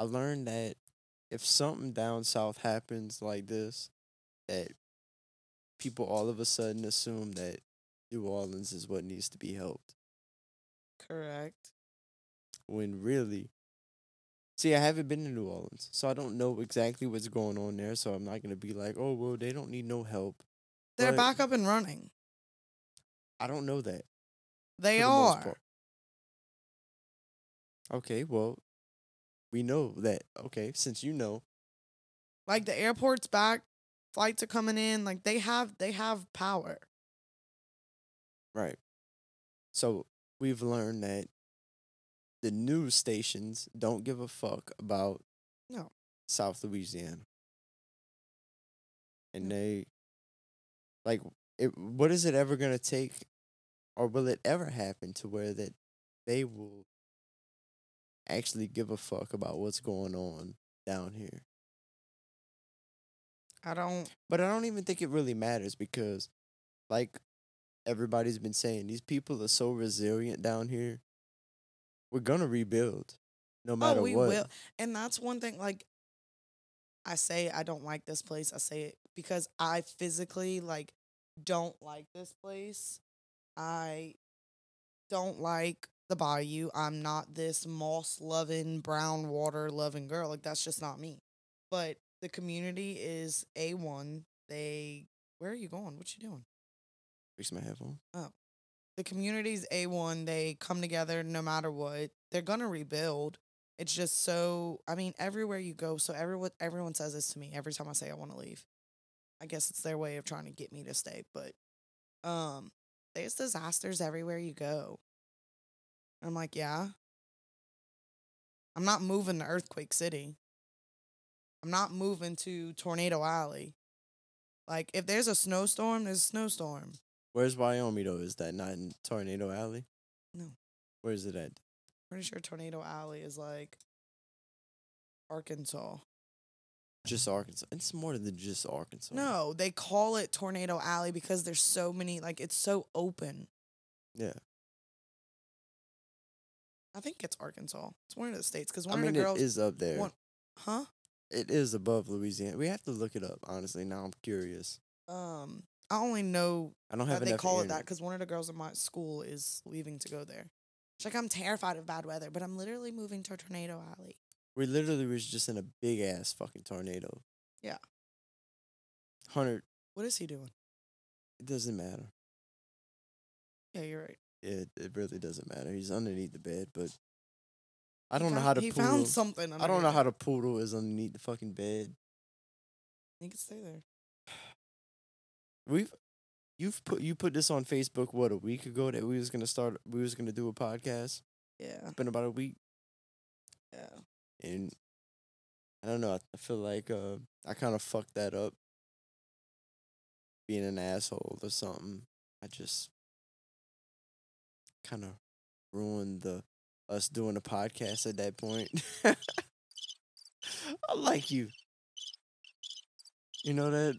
Speaker 1: I learned that if something down south happens like this, that people all of a sudden assume that New Orleans is what needs to be helped,
Speaker 2: Correct.
Speaker 1: when really, see, I haven't been to New Orleans, so I don't know exactly what's going on there. So I'm not gonna be like, oh well, they don't need no help.
Speaker 2: They're
Speaker 1: But-
Speaker 2: back up and running.
Speaker 1: I don't know that.
Speaker 2: They
Speaker 1: the
Speaker 2: are.
Speaker 1: Okay, well, we know that. Okay, since you know,
Speaker 2: Like the airport's back, flights are coming in. Like they have they have power.
Speaker 1: right? So we've learned that the news stations don't give a fuck about
Speaker 2: No.
Speaker 1: South Louisiana, and they like it. What is it ever gonna take, or will it ever happen to where that they will actually give a fuck about what's going on down here?
Speaker 2: I don't
Speaker 1: But I don't even think it really matters because, like everybody's been saying, these people are so resilient down here. We're gonna rebuild, no oh, matter
Speaker 2: Oh, we
Speaker 1: what.
Speaker 2: will. And that's one thing like I say I don't like this place. I say it because I physically like don't like this place. I don't like the bayou. I'm not this moss loving, brown water loving girl. Like that's just not me. But the community is A1. They where are you going? What you doing?
Speaker 1: Fix my headphone.
Speaker 2: Oh, the community's A1. They come together no matter what. They're gonna rebuild. It's just so I mean, everywhere you go, so everyone everyone says this to me every time I say I want to leave. I guess it's their way of trying to get me to stay, but um there's disasters everywhere you go. I'm like, yeah. I'm not moving to Earthquake City. I'm not moving to Tornado Alley. Like if there's a snowstorm, there's a snowstorm.
Speaker 1: Where's Wyoming though? Is that not in Tornado Alley?
Speaker 2: No.
Speaker 1: Where is it at?
Speaker 2: Pretty sure Tornado Alley is like Arkansas.
Speaker 1: Just Arkansas. It's more than just Arkansas.
Speaker 2: No, they call it Tornado Alley because there's so many, like, it's so open.
Speaker 1: Yeah.
Speaker 2: I think it's Arkansas. It's one of the states because
Speaker 1: I
Speaker 2: one
Speaker 1: mean,
Speaker 2: of the girls.
Speaker 1: it is up there.
Speaker 2: one- huh?
Speaker 1: It is above Louisiana. We have to look it up. Honestly, now I'm curious.
Speaker 2: Um, I only know
Speaker 1: I don't
Speaker 2: that
Speaker 1: have
Speaker 2: they
Speaker 1: enough
Speaker 2: call it that because one of the girls in my school is leaving to go there. She's like, I'm terrified of bad weather, but I'm literally moving to Tornado Alley.
Speaker 1: We literally was just in a big ass fucking tornado.
Speaker 2: Yeah.
Speaker 1: Hundred.
Speaker 2: What is he doing?
Speaker 1: It doesn't matter.
Speaker 2: Yeah, you're right.
Speaker 1: It it really doesn't matter. He's underneath the bed, but I don't know how to
Speaker 2: He
Speaker 1: poodle.
Speaker 2: found something.
Speaker 1: I don't know how to poodle is underneath the fucking bed.
Speaker 2: He can stay there.
Speaker 1: We've you've put you put this on Facebook what a week ago that we was gonna start we was gonna do a podcast.
Speaker 2: Yeah,
Speaker 1: It's been about a week,
Speaker 2: yeah.
Speaker 1: and I don't know. I, I feel like uh I kind of fucked that up. Being an asshole or something. I just kind of ruined the us doing a podcast at that point. I like you. You know that?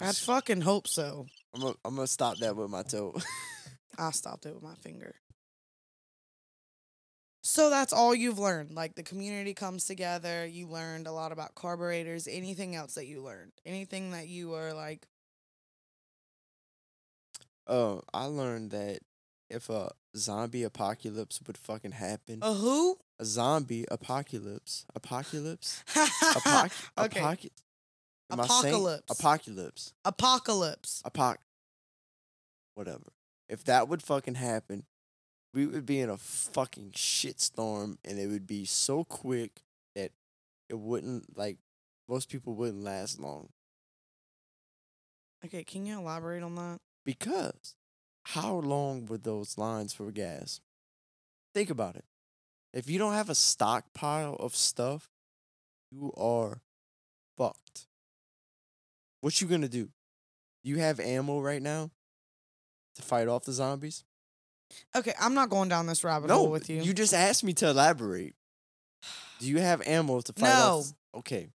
Speaker 2: I fucking hope so.
Speaker 1: I'm gonna I'm gonna stop that with my toe.
Speaker 2: I stopped it with my finger. So that's all you've learned. Like the community comes together. You learned a lot about carburetors. Anything else that you learned? Anything that you were like,
Speaker 1: uh, I learned that if a zombie apocalypse would fucking happen,
Speaker 2: a who?
Speaker 1: a zombie apocalypse, apocalypse, Apoc-
Speaker 2: okay.
Speaker 1: apoc-
Speaker 2: Apocalypse.
Speaker 1: apocalypse,
Speaker 2: Apocalypse.
Speaker 1: apoc, whatever. If that would fucking happen, we would be in a fucking shitstorm, and it would be so quick that it wouldn't like most people wouldn't last long.
Speaker 2: Okay, can you elaborate on that?
Speaker 1: Because how long were those lines for gas? Think about it. If you don't have a stockpile of stuff, you are fucked. What you gonna do? You have ammo right now to fight off the zombies?
Speaker 2: Okay, I'm not going down this rabbit
Speaker 1: no,
Speaker 2: hole with you.
Speaker 1: You just asked me to elaborate. Do you have ammo to fight
Speaker 2: No.
Speaker 1: off? Okay.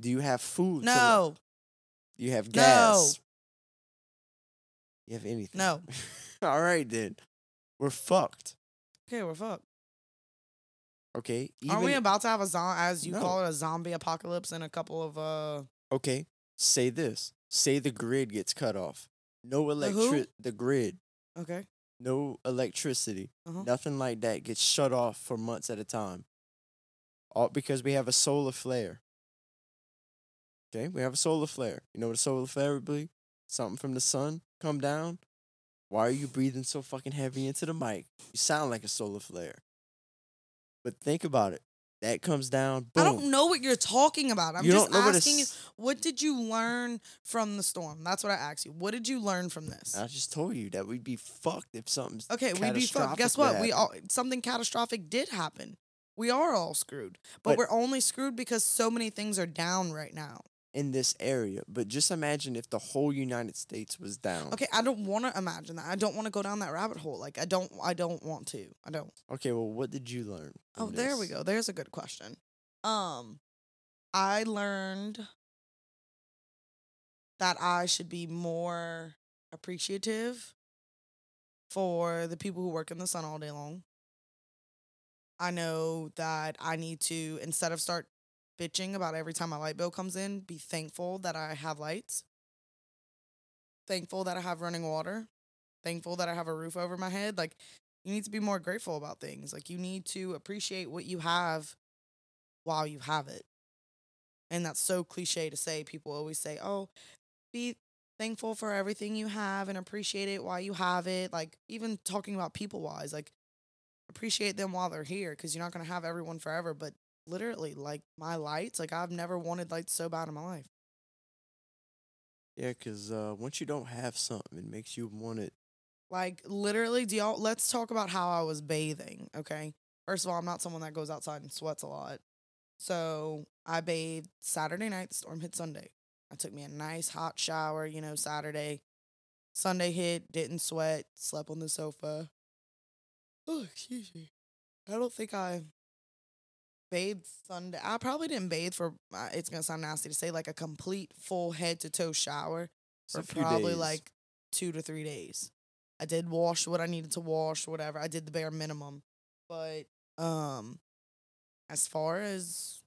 Speaker 1: Do you have food? to-
Speaker 2: no,
Speaker 1: you have
Speaker 2: No.
Speaker 1: gas. You have anything?
Speaker 2: no.
Speaker 1: All right then. We're fucked.
Speaker 2: Okay, we're fucked.
Speaker 1: Okay.
Speaker 2: Aren't we
Speaker 1: even-
Speaker 2: about to have a zom as you
Speaker 1: No.
Speaker 2: call it a zombie apocalypse in a couple of uh
Speaker 1: Okay. Say this. Say the grid gets cut off. No
Speaker 2: The
Speaker 1: electric. The grid.
Speaker 2: okay.
Speaker 1: No electricity.
Speaker 2: Uh-huh.
Speaker 1: Nothing like that gets shut off for months at a time. All because we have a solar flare. Okay, we have a solar flare. You know what a solar flare would be? Something from the sun come down. Why are you breathing so fucking heavy into the mic? You sound like a solar flare. But think about it. That comes down. Boom.
Speaker 2: I don't know what you're talking about. I'm
Speaker 1: You
Speaker 2: just
Speaker 1: what
Speaker 2: asking you what did you learn from the storm? That's what I asked you. What did you learn from this?
Speaker 1: I just told you that we'd be fucked if something's
Speaker 2: Okay, we'd be fucked. Guess what? We all something catastrophic did happen. We are all screwed. But,
Speaker 1: But-
Speaker 2: we're only screwed because so many things are down right now.
Speaker 1: In this area. But just imagine if the whole United States was down.
Speaker 2: Okay, I don't want to imagine that. I don't want to go down that rabbit hole. Like I don't I don't want to. I don't.
Speaker 1: Okay, well, what did you learn?
Speaker 2: Oh,
Speaker 1: from
Speaker 2: there we go. There's a good question. Um, I learned that I should be more appreciative for the people who work in the sun all day long. I know that I need to instead of start bitching about every time my light bill comes in, be thankful that I have lights. Thankful that I have running water. Thankful that I have a roof over my head. Like you need to be more grateful about things. Like you need to appreciate what you have while you have it. And that's so cliche to say. People always say, "Oh, be thankful for everything you have and appreciate it while you have it." Like even talking about people wise, like appreciate them while they're here because you're not going to have everyone forever, but literally like my lights, like I've never wanted lights so bad in my life.
Speaker 1: Yeah, because uh, once you don't have something, it makes you want it.
Speaker 2: Like literally, do y'all let's talk about how I was bathing, okay? First of all, I'm not someone that goes outside and sweats a lot. So I bathed Saturday night, the storm hit Sunday. I took me a nice hot shower, you know, Saturday. Sunday hit, didn't sweat, slept on the sofa. Oh, excuse me. I don't think I bathed Sunday. I probably didn't bathe for, uh, it's going to sound nasty to say, like a complete full head to toe shower for probably
Speaker 1: days.
Speaker 2: like two to three days. I did wash what I needed to wash, whatever. I did the bare minimum. But um as far as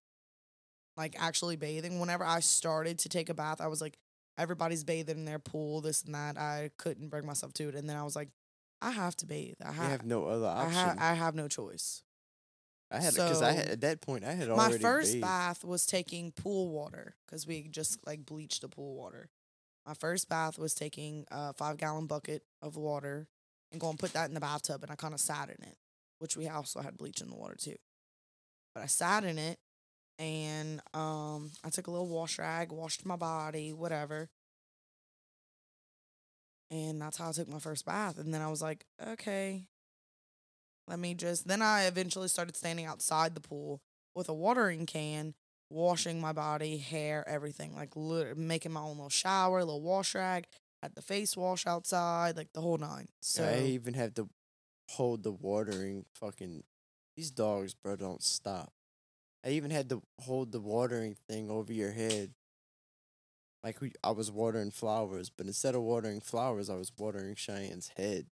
Speaker 2: like actually bathing, whenever I started to take a bath, I was like, everybody's bathing in their pool, this and that. I couldn't bring myself to it. And then I was like, I have to bathe. I,
Speaker 1: You have no other
Speaker 2: I,
Speaker 1: option.
Speaker 2: ha- I have no choice.
Speaker 1: I had because I had at that point I had already.
Speaker 2: My first
Speaker 1: bathed.
Speaker 2: bath was taking pool water because we just like bleached the pool water. My first bath was taking a five gallon bucket of water and going to put that in the bathtub, and I kind of sat in it, which we also had bleach in the water too. But I sat in it, and um, I took a little wash rag, washed my body, whatever. And that's how I took my first bath. And then I was like, okay, let me just. Then I eventually started standing outside the pool with a watering can, washing my body, hair, everything, like making my own little shower, little wash rag, had the face wash outside, like the whole nine. So
Speaker 1: I even had to hold the watering fucking these dogs, bro, don't stop. I even had to hold the watering thing over your head. Like we, I was watering flowers, but instead of watering flowers, I was watering Cheyenne's head.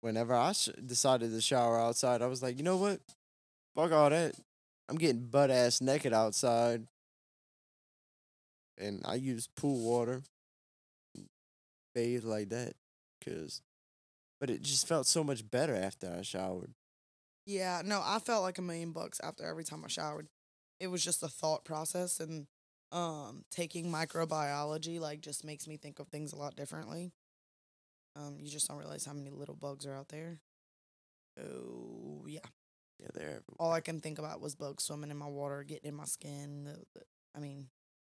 Speaker 1: Whenever I sh- decided to shower outside, I was like, you know what? Fuck all that. I'm getting butt ass naked outside. And I use pool water, bathe like that, cause, but it just felt so much better after I showered.
Speaker 2: Yeah, no, I felt like a million bucks after every time I showered. It was just a thought process and um taking microbiology like just makes me think of things a lot differently. Um you just don't realize how many little bugs are out there. Oh, yeah.
Speaker 1: Yeah, they're everywhere.
Speaker 2: All I can think about was bugs swimming in my water, getting in my skin. The, the, I mean,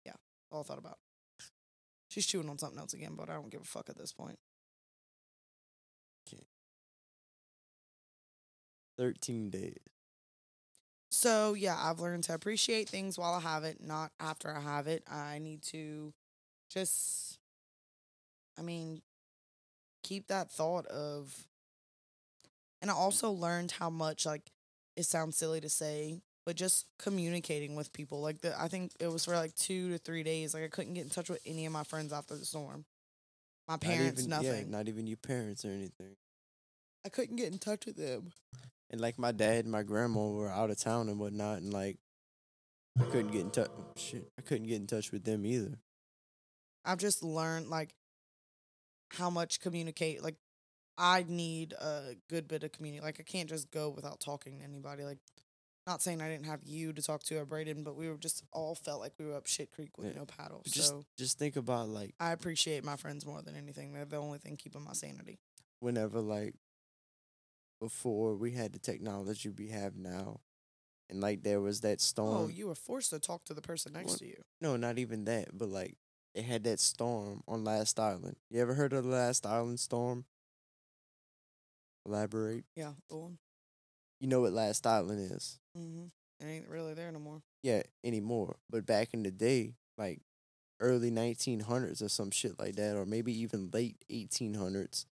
Speaker 2: yeah, all I thought about. She's chewing on something else again, but I don't give a fuck at this point.
Speaker 1: Thirteen days.
Speaker 2: So yeah, I've learned to appreciate things while I have it, not after I have it. I need to just I mean keep that thought of and I also learned how much like it sounds silly to say, but just communicating with people. Like the I think it was for like 2 to 3 days like I couldn't get in touch with any of my friends after the storm. My
Speaker 1: Not
Speaker 2: parents
Speaker 1: even,
Speaker 2: nothing.
Speaker 1: Yeah, not even your parents or anything.
Speaker 2: I couldn't get in touch with them.
Speaker 1: And like my dad and my grandma were out of town and whatnot, and like I couldn't get in touch. Oh, shit, I couldn't get in touch with them either.
Speaker 2: I've just learned like how much communicate like I need a good bit of community. Like I can't just go without talking to anybody. Like not saying I didn't have you to talk to uh, or Braden, but we were just all felt like we were up shit creek with
Speaker 1: Yeah.
Speaker 2: no paddle.
Speaker 1: Just
Speaker 2: so
Speaker 1: just think about like
Speaker 2: I appreciate my friends more than anything. They're the only thing keeping my sanity.
Speaker 1: whenever like before we had the technology we have now, and like there was that oh, storm.
Speaker 2: oh, you were forced to talk to the person next
Speaker 1: What?
Speaker 2: to you.
Speaker 1: No, not even that, but like it had that storm on Last Island. You ever heard of the Last Island storm? Elaborate.
Speaker 2: Yeah, the one.
Speaker 1: You know what Last Island is?
Speaker 2: Mm-hmm. It ain't really there no more.
Speaker 1: Yeah, anymore. But back in the day, like early 1900s or some shit like that, or maybe even late 1800s,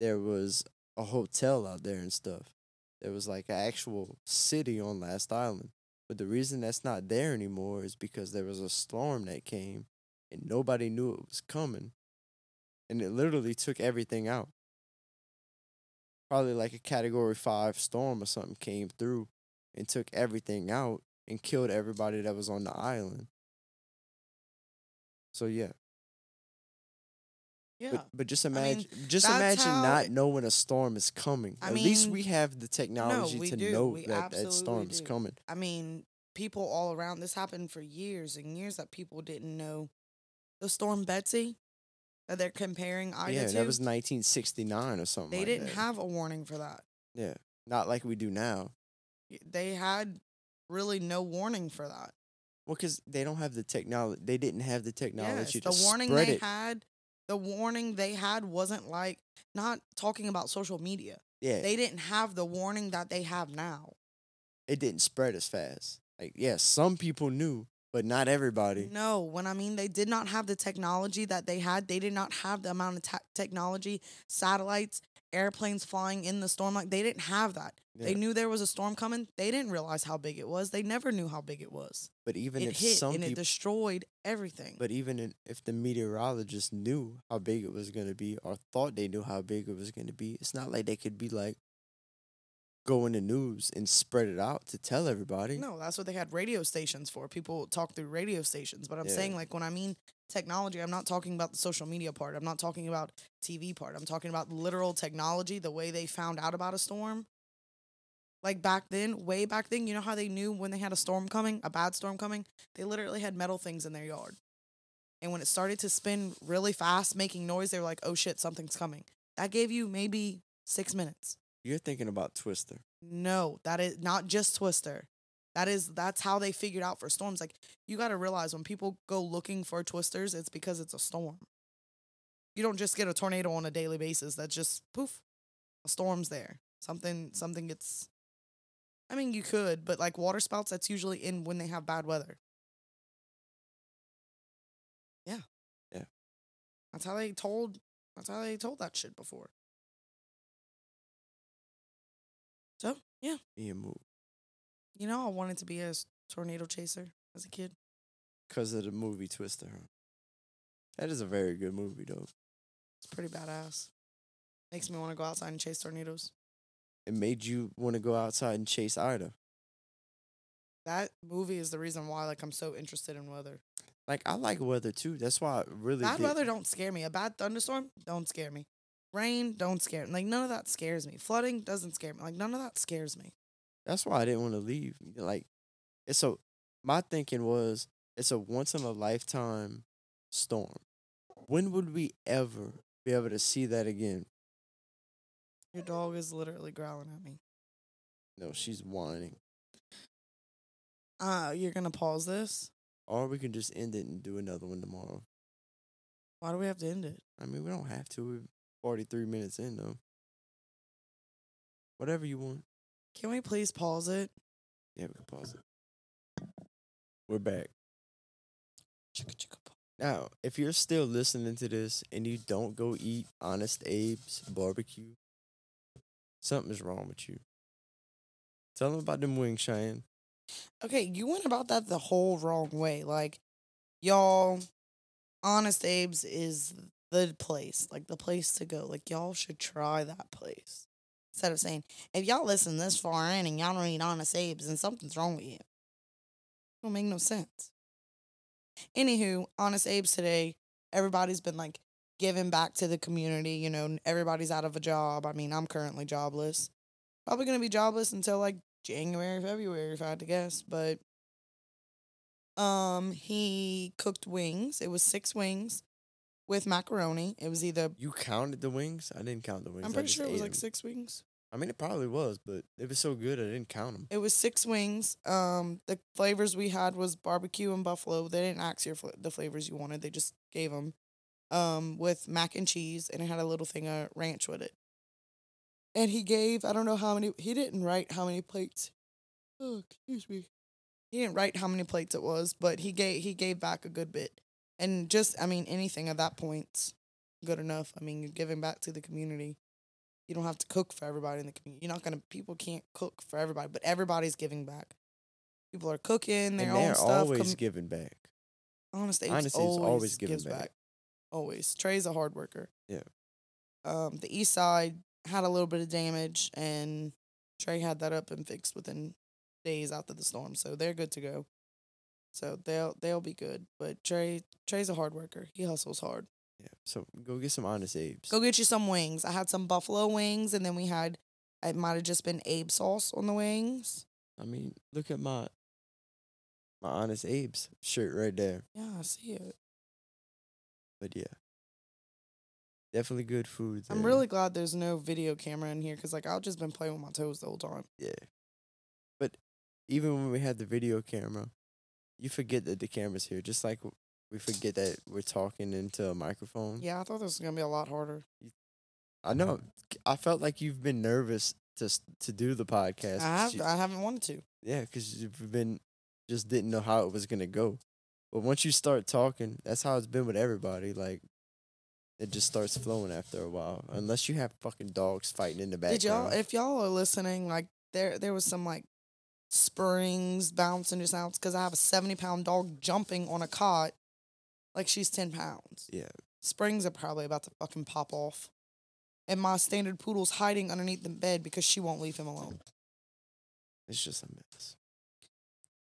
Speaker 1: there was a hotel out there and stuff. There was like an actual city on Last Island. But the reason that's not there anymore is because there was a storm that came and nobody knew it was coming. And it literally took everything out. Probably like a category five storm or something came through and took everything out and killed everybody that was on the island. So yeah,
Speaker 2: Yeah.
Speaker 1: but but just
Speaker 2: mean,
Speaker 1: imagine, just imagine
Speaker 2: how
Speaker 1: not knowing a storm is coming.
Speaker 2: I
Speaker 1: At least we have the technology
Speaker 2: we
Speaker 1: to
Speaker 2: do.
Speaker 1: know
Speaker 2: We
Speaker 1: that that storm
Speaker 2: absolutely
Speaker 1: is coming.
Speaker 2: I mean, people all around. This happened for years and years that people didn't know. The storm Betsy that they're comparing Ida
Speaker 1: yeah,
Speaker 2: to.
Speaker 1: that was 1969 or something.
Speaker 2: they
Speaker 1: like
Speaker 2: didn't
Speaker 1: that.
Speaker 2: have a warning for that.
Speaker 1: yeah, not like we do now.
Speaker 2: They had really no warning for that.
Speaker 1: Well, because they don't have the technology. They didn't have the
Speaker 2: Yes,
Speaker 1: technology
Speaker 2: the warning
Speaker 1: spread
Speaker 2: they
Speaker 1: it.
Speaker 2: had, the warning they had wasn't like not talking about social media.
Speaker 1: yeah,
Speaker 2: They didn't have the warning that they have now.
Speaker 1: it didn't spread as fast. Like, yeah, some people knew, but not everybody.
Speaker 2: No, when I mean they did not have the technology that they had, they did not have the amount of te- technology, satellites, airplanes flying in the storm. Like they didn't have that. They knew there was a storm coming. They didn't realize how big it was. They never knew how big it was.
Speaker 1: But even
Speaker 2: it
Speaker 1: if
Speaker 2: hit
Speaker 1: some
Speaker 2: and it destroyed everything.
Speaker 1: but even in, if the meteorologists knew how big it was going to be or thought they knew how big it was going to be, it's not like they could be like go in the news and spread it out to tell everybody.
Speaker 2: no, that's what they had radio stations for. People talk through radio stations. But I'm
Speaker 1: Yeah.
Speaker 2: saying like when I mean technology, I'm not talking about the social media part. I'm not talking about TV part. I'm talking about literal technology, the way they found out about a storm. Like back then, way back then, you know how they knew when they had a storm coming, a bad storm coming? They literally had metal things in their yard. And when it started to spin really fast, making noise, they were like, oh shit, something's coming. That gave you maybe six minutes.
Speaker 1: You're thinking about Twister.
Speaker 2: No, that is not just Twister. That is that's how they figured out for storms. Like you got to realize when people go looking for twisters, it's because it's a storm. You don't just get a tornado on a daily basis. That's just poof, a storm's there. Something something gets. I mean, you could, but like water spouts, that's usually in when they have bad weather. Yeah.
Speaker 1: Yeah.
Speaker 2: That's how they told. That's how they told that shit before. So yeah,
Speaker 1: Be a move
Speaker 2: you know, I wanted to be a tornado chaser as a kid.
Speaker 1: because of the movie Twister. Huh? That is a very good movie, though.
Speaker 2: It's pretty badass. Makes me want to go outside and chase tornadoes.
Speaker 1: It made you want to go outside and chase Ida.
Speaker 2: That movie is the reason why like I'm so interested in weather.
Speaker 1: Like I like weather too. That's why I really
Speaker 2: Bad
Speaker 1: did-
Speaker 2: weather don't scare me. A bad thunderstorm don't scare me. Rain don't scare me. Like none of that scares me. Flooding doesn't scare me. Like none of that scares me.
Speaker 1: That's why I didn't want to leave. Like, it's a. My thinking was it's a once in a lifetime storm. When would we ever be able to see that again?
Speaker 2: Your dog is literally growling at me.
Speaker 1: No, she's whining.
Speaker 2: Uh, you're gonna pause this?
Speaker 1: Or we can just end it and do another one tomorrow.
Speaker 2: Why do we have to end it?
Speaker 1: I mean, we don't have to. We're 43 minutes in, though. Whatever you want.
Speaker 2: Can we please pause it?
Speaker 1: Yeah, we can pause it. We're back.
Speaker 2: Chicka chicka pause.
Speaker 1: Now, if you're still listening to this and you don't go eat Honest Abe's barbecue, something's wrong with you. Tell them about them wings, Cheyenne.
Speaker 2: Okay, you went about that the whole wrong way. Like, y'all, Honest Abe's is the place, like the place to go. Like, y'all should try that place. Instead of saying, if y'all listen this far in and y'all don't eat Honest Abe's, then something's wrong with you. It don't make no sense. Anywho, Honest Abe's today, everybody's been like giving back to the community. You know, everybody's out of a job. I mean, I'm currently jobless. Probably gonna be jobless until like January, February, if I had to guess. But um, he cooked wings. It was six wings with macaroni. It was either
Speaker 1: You counted the wings? I didn't count the wings.
Speaker 2: I'm
Speaker 1: I
Speaker 2: pretty
Speaker 1: just
Speaker 2: sure it was
Speaker 1: like
Speaker 2: like
Speaker 1: 'em.
Speaker 2: six wings.
Speaker 1: I mean, it probably was, but it was so good I didn't count them.
Speaker 2: It was six wings. Um, the flavors we had was barbecue and buffalo. They didn't ask you for the flavors you wanted. They just gave them. Um, with mac and cheese, and it had a little thing of ranch with it. And he gave I don't know how many. He didn't write how many plates. Oh, excuse me. He didn't write how many plates it was, but he gave he gave back a good bit. And just I mean anything at that point's good enough. I mean you're giving back to the community. You don't have to cook for everybody in the community. You're not gonna people can't cook for everybody, but everybody's giving back. People are cooking their
Speaker 1: and
Speaker 2: own
Speaker 1: they're
Speaker 2: stuff.
Speaker 1: always
Speaker 2: com-
Speaker 1: giving back.
Speaker 2: Honest Abe's always,
Speaker 1: always giving
Speaker 2: back.
Speaker 1: back.
Speaker 2: Always. Trey's a hard worker.
Speaker 1: Yeah.
Speaker 2: Um, the east side had a little bit of damage and Trey had that up and fixed within days after the storm. So they're good to go. So they'll they'll be good. But Trey Trey's a hard worker. He hustles hard.
Speaker 1: Yeah. So go get some Honest Abe's.
Speaker 2: Go get you some wings. I had some buffalo wings and then we had it might have just been Abe sauce on the wings.
Speaker 1: I mean, look at my my Honest Abe's shirt right there.
Speaker 2: Yeah, I see it.
Speaker 1: But yeah, definitely good food.
Speaker 2: I'm really glad there's no video camera in here because like I've just been playing with my toes the whole time.
Speaker 1: yeah. But even when we had the video camera, you forget that the camera's here. Just like we forget that we're talking into a microphone.
Speaker 2: Yeah, I thought this was gonna be a lot harder.
Speaker 1: I know. I felt like you've been nervous to to do the podcast.
Speaker 2: I have
Speaker 1: You-
Speaker 2: I haven't wanted to.
Speaker 1: Yeah, because you've been just didn't know how it was gonna go. But once you start talking, that's how it's been with everybody. Like it just starts flowing after a while, unless you have fucking dogs fighting in the background.
Speaker 2: Did y'all if y'all are listening, like there there was some like springs bouncing just out because I have a seventy pound dog jumping on a cot like she's ten pounds.
Speaker 1: yeah,
Speaker 2: Springs are probably about to fucking pop off. And my standard poodle's hiding underneath the bed because she won't leave him alone.
Speaker 1: it's just a mess.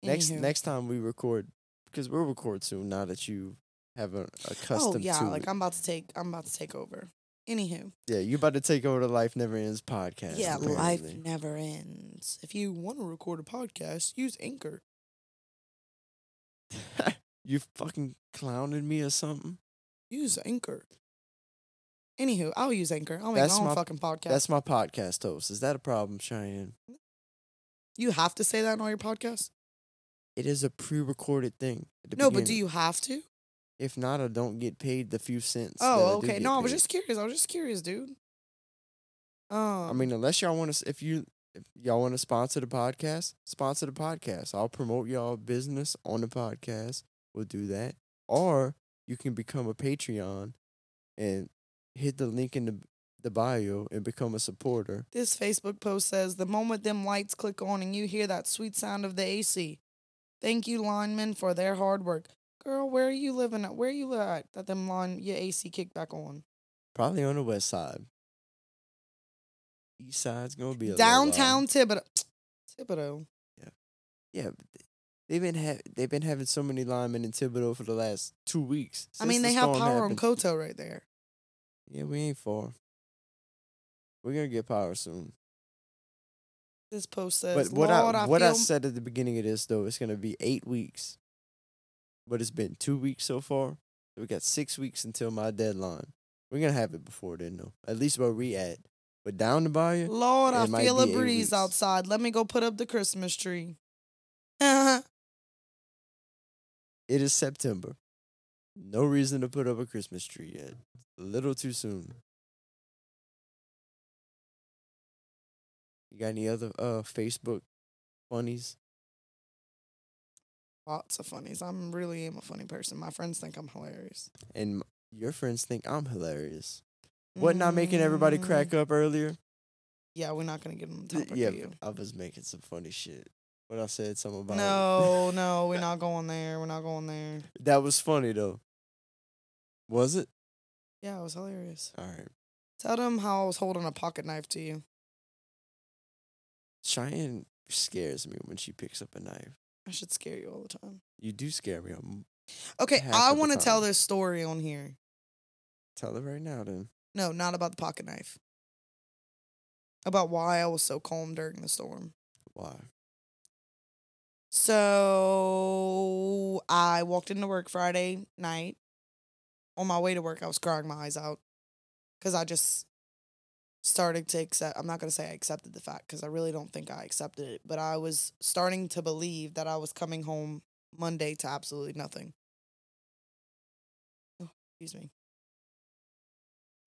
Speaker 1: Next
Speaker 2: Anywho.
Speaker 1: next time we record, because we'll record soon. Now that you have a
Speaker 2: Oh yeah,
Speaker 1: to
Speaker 2: like
Speaker 1: it.
Speaker 2: I'm about to take I'm about to take over. Anywho.
Speaker 1: yeah, you about to take over the Life Never Ends podcast.
Speaker 2: Yeah, life never ends. If you want to record a podcast, use Anchor.
Speaker 1: you fucking clowning me or something?
Speaker 2: Use Anchor. Anywho, I'll use Anchor. I'll make
Speaker 1: That's
Speaker 2: my own
Speaker 1: my-
Speaker 2: fucking podcast.
Speaker 1: That's my podcast host. Is that a problem, Cheyenne?
Speaker 2: you have to say that on all your podcasts?
Speaker 1: It is a pre-recorded thing. at the
Speaker 2: No, but do you have to?
Speaker 1: If not, I don't get paid the few cents.
Speaker 2: Oh, okay.
Speaker 1: get
Speaker 2: No, I was
Speaker 1: paid.
Speaker 2: just curious. I was just curious, dude. Um,
Speaker 1: I mean, unless y'all want to, if you, if y'all want to sponsor the podcast, sponsor the podcast. I'll promote y'all business on the podcast. We'll do that, or you can become a Patreon, and hit the link in the the bio and become a supporter.
Speaker 2: This Facebook post says the moment them lights click on and you hear that sweet sound of the AC. Thank you, linemen, for their hard work. Girl, where are you living at? Where you live at that them line your AC kicked back on?
Speaker 1: Probably on the west side. East side's gonna be a uh
Speaker 2: Downtown. Thibodaux. Thibodaux.
Speaker 1: Yeah, but they've been ha- they've been having so many linemen in Thibodaux for the last two weeks.
Speaker 2: I mean,
Speaker 1: since the
Speaker 2: they have power
Speaker 1: happened.
Speaker 2: on Koto right there.
Speaker 1: Yeah, we ain't far. We're gonna get power soon.
Speaker 2: This post says,
Speaker 1: But what I
Speaker 2: I,
Speaker 1: what
Speaker 2: feel
Speaker 1: I said at the beginning of this though, it's gonna be eight weeks. But it's been two weeks so far. So we got six weeks until my deadline. We're gonna have it before then though. At least where we at. But down the bayou,
Speaker 2: Lord, I feel a breeze outside. Let me go put up the Christmas tree. Uh-huh.
Speaker 1: it is September. No reason to put up a Christmas tree yet. A little too soon. You got any other uh Facebook funnies?
Speaker 2: Lots of funnies. I'm really am a funny person. My friends think I'm hilarious.
Speaker 1: And your friends think I'm hilarious. What not making everybody crack
Speaker 2: Mm,
Speaker 1: up earlier?
Speaker 2: Yeah, we're not gonna get on the
Speaker 1: Th-
Speaker 2: topic
Speaker 1: yeah. I was making some funny shit. But I said something about
Speaker 2: No, no, we're not going there. We're not going there.
Speaker 1: That was funny though. Was it?
Speaker 2: Yeah, it was hilarious.
Speaker 1: All right.
Speaker 2: Tell them how I was holding a pocket knife to you.
Speaker 1: Cheyenne scares me when she picks up a knife.
Speaker 2: I should scare you all the time.
Speaker 1: You do scare me. I'm,
Speaker 2: Okay, I want to tell this story on here.
Speaker 1: tell it right now then.
Speaker 2: No, not about the pocket knife. About why I was so calm during the storm.
Speaker 1: Why?
Speaker 2: So I walked into work Friday night. On my way to work, I was crying my eyes out because I just started to accept. I'm not going to say I accepted the fact because I really don't think I accepted it, but I was starting to believe that I was coming home Monday to absolutely nothing. Oh, excuse me.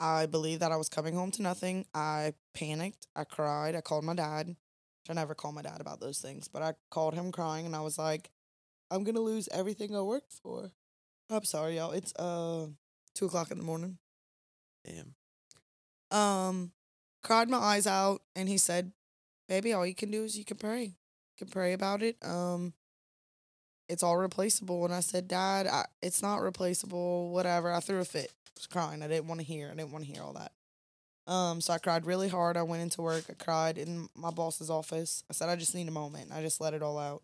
Speaker 2: I believed that I was coming home to nothing. I panicked. I cried. I called my dad. I never call my dad about those things, but I called him crying and I was like, I'm gonna lose everything I worked for. I'm sorry, y'all. It's uh two o'clock in the morning.
Speaker 1: Damn.
Speaker 2: Um, cried my eyes out and he said, Baby, all you can do is you can pray. You can pray about it. Um it's all replaceable. And I said, Dad, I, it's not replaceable, whatever. I threw a fit. I was crying. I didn't want to hear. I didn't want to hear all that. Um, so I cried really hard. I went into work. I cried in my boss's office. I said, I just need a moment. I just let it all out.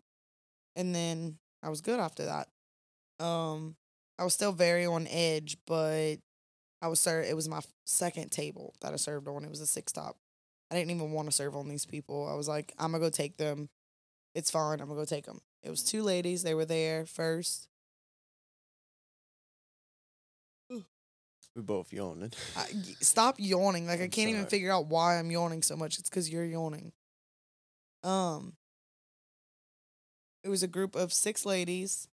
Speaker 2: And then I was good after that. Um, I was still very on edge, but I was served. It was my second table that I served on. It was a six top. I didn't even want to serve on these people. I was like, I'm gonna go take them. It's fine. I'm gonna go take them. It was two ladies. They were there first.
Speaker 1: We both yawning.
Speaker 2: I, y- stop yawning. Like I
Speaker 1: I'm
Speaker 2: can't even figure out why I'm yawning so much. It's because you're yawning. Um, it was a group of six ladies.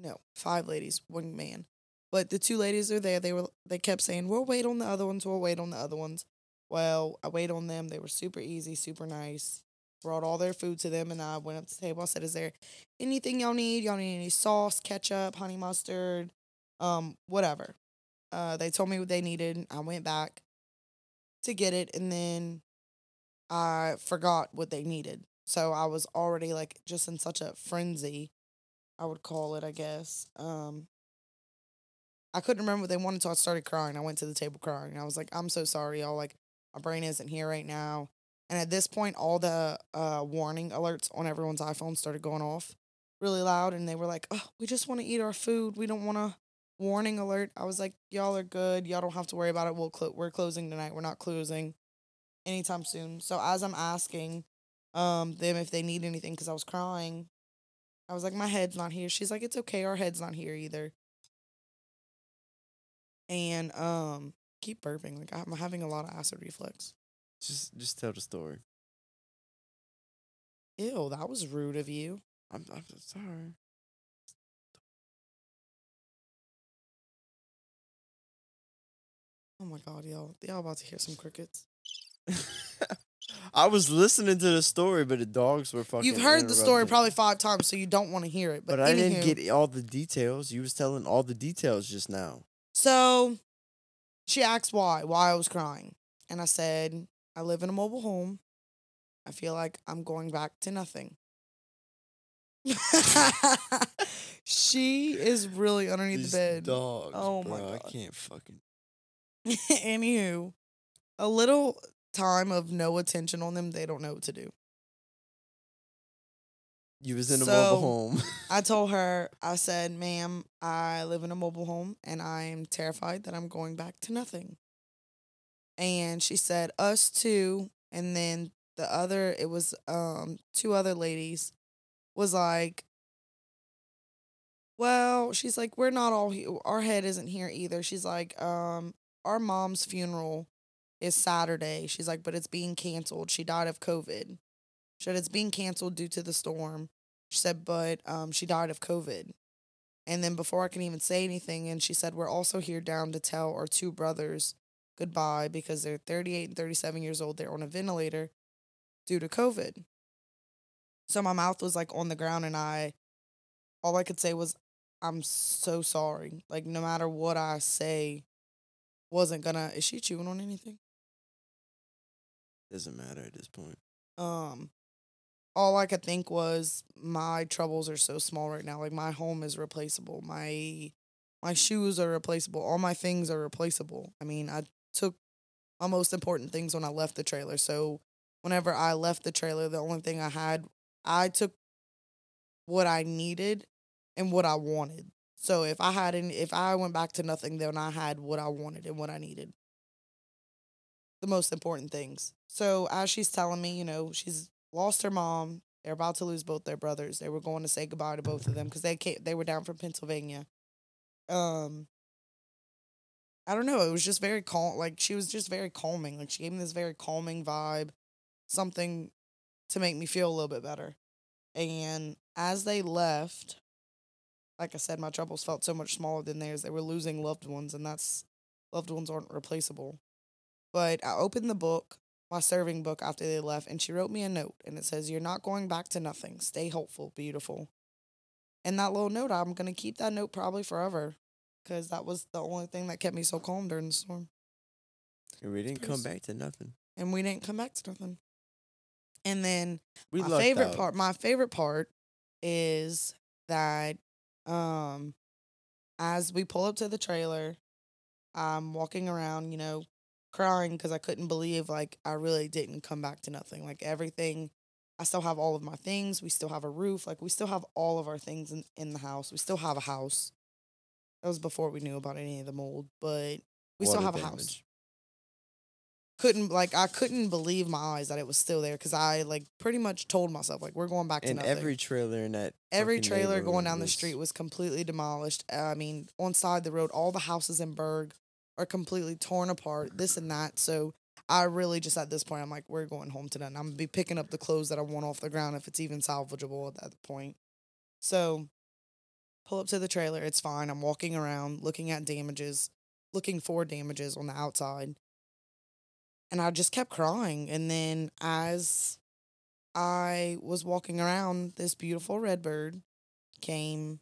Speaker 2: No, five ladies, one man. But the two ladies are there. They were they kept saying, "We'll wait on the other ones. We'll wait on the other ones." Well, I wait on them. They were super easy, super nice. Brought all their food to them, and I went up to the table. I said, "Is there anything y'all need? Y'all need any sauce, ketchup, honey mustard, um, whatever?" Uh, they told me what they needed. I went back to get it, and then I forgot what they needed. So I was already like just in such a frenzy, I would call it, I guess. Um, I couldn't remember what they wanted, so I started crying. I went to the table crying. I was like, "I'm so sorry, y'all. Like, my brain isn't here right now." And at this point, all the uh, warning alerts on everyone's iPhone started going off really loud, and they were like, "Oh, we just want to eat our food. We don't want to." warning alert. I was like, y'all are good. Y'all don't have to worry about it. We'll clo- we're closing tonight. We're not closing anytime soon. So as I'm asking um them if they need anything cuz I was crying, I was like my head's not here. She's like it's okay. Our head's not here either. And um keep burping. Like I'm having a lot of acid reflux.
Speaker 1: Just just tell the story.
Speaker 2: Ew, that was rude of you.
Speaker 1: I'm I'm sorry.
Speaker 2: Oh my god, y'all. Y'all about to hear some crickets.
Speaker 1: I was listening to the story, but the dogs were fucking.
Speaker 2: You've heard the story probably five times, so you don't want to hear it. But,
Speaker 1: but I didn't get all the details. You was telling all the details just now.
Speaker 2: So she asked why, why I was crying. And I said, I live in a mobile home. I feel like I'm going back to nothing. she is really underneath
Speaker 1: These
Speaker 2: the bed.
Speaker 1: dogs.
Speaker 2: Oh my
Speaker 1: bro, I can't fucking.
Speaker 2: Anywho, a little time of no attention on them, they don't know what to do.
Speaker 1: You was in a mobile home.
Speaker 2: I told her, I said, ma'am, I live in a mobile home and I'm terrified that I'm going back to nothing. And she said, us too. And then the other, it was um two other ladies, was like, well, she's like, we're not all here. Our head isn't here either. She's like, um, our mom's funeral is Saturday. She's like, but it's being canceled. She died of COVID. She said it's being canceled due to the storm. She said, but um, she died of COVID. And then before I can even say anything, and she said, we're also here down to tell our two brothers goodbye because they're 38 and 37 years old. They're on a ventilator due to COVID. So my mouth was like on the ground, and I, all I could say was, I'm so sorry. Like, no matter what I say, wasn't gonna. Is she chewing on anything?
Speaker 1: Doesn't matter at this point.
Speaker 2: um all I could think was my troubles are so small right now. Like my home is replaceable. My my shoes are replaceable. All my things are replaceable. I mean, I took my most important things when I left the trailer. So whenever I left the trailer, the only thing I had, I took what I needed and what I wanted. So if I had any, if I went back to nothing, then I had what I wanted and what I needed. The most important things. So as she's telling me, you know, she's lost her mom. They're about to lose both their brothers. They were going to say goodbye to both of them because they came, they were down from Pennsylvania. Um, I don't know. It was just very calm. Like she was just very calming. Like she gave me this very calming vibe, something to make me feel a little bit better. And as they left, like I said, my troubles felt so much smaller than theirs. They were losing loved ones, and that's loved ones aren't replaceable. But I opened the book, my serving book, after they left, and she wrote me a note, and it says, "You're not going back to nothing. Stay hopeful, beautiful." And that little note, I'm gonna keep that note probably forever, because that was the only thing that kept me so calm during the storm.
Speaker 1: And we didn't come back to nothing.
Speaker 2: And we didn't come back to nothing. And then
Speaker 1: We
Speaker 2: my favorite
Speaker 1: out.
Speaker 2: part my favorite part is that um as we pull up to the trailer i'm walking around you know crying because i couldn't believe like i really didn't come back to nothing like everything i still have all of my things we still have a roof like we still have all of our things in, in the house we still have a house that was before we knew about any of the mold but we still
Speaker 1: Water
Speaker 2: have a house couldn't like I couldn't believe my eyes that it was still there because I like pretty much told myself like we're going back to
Speaker 1: And
Speaker 2: nothing.
Speaker 1: every trailer in that
Speaker 2: Every trailer going down the street was completely demolished. I mean, on side the road, all the houses in Bourg are completely torn apart. This and that. So I really just at this point I'm like we're going home tonight. And I'm gonna be picking up the clothes that I want off the ground if it's even salvageable at that point. So pull up to the trailer. It's fine. I'm walking around looking at damages, looking for damages on the outside. And I just kept crying. And then as I was walking around, this beautiful red bird came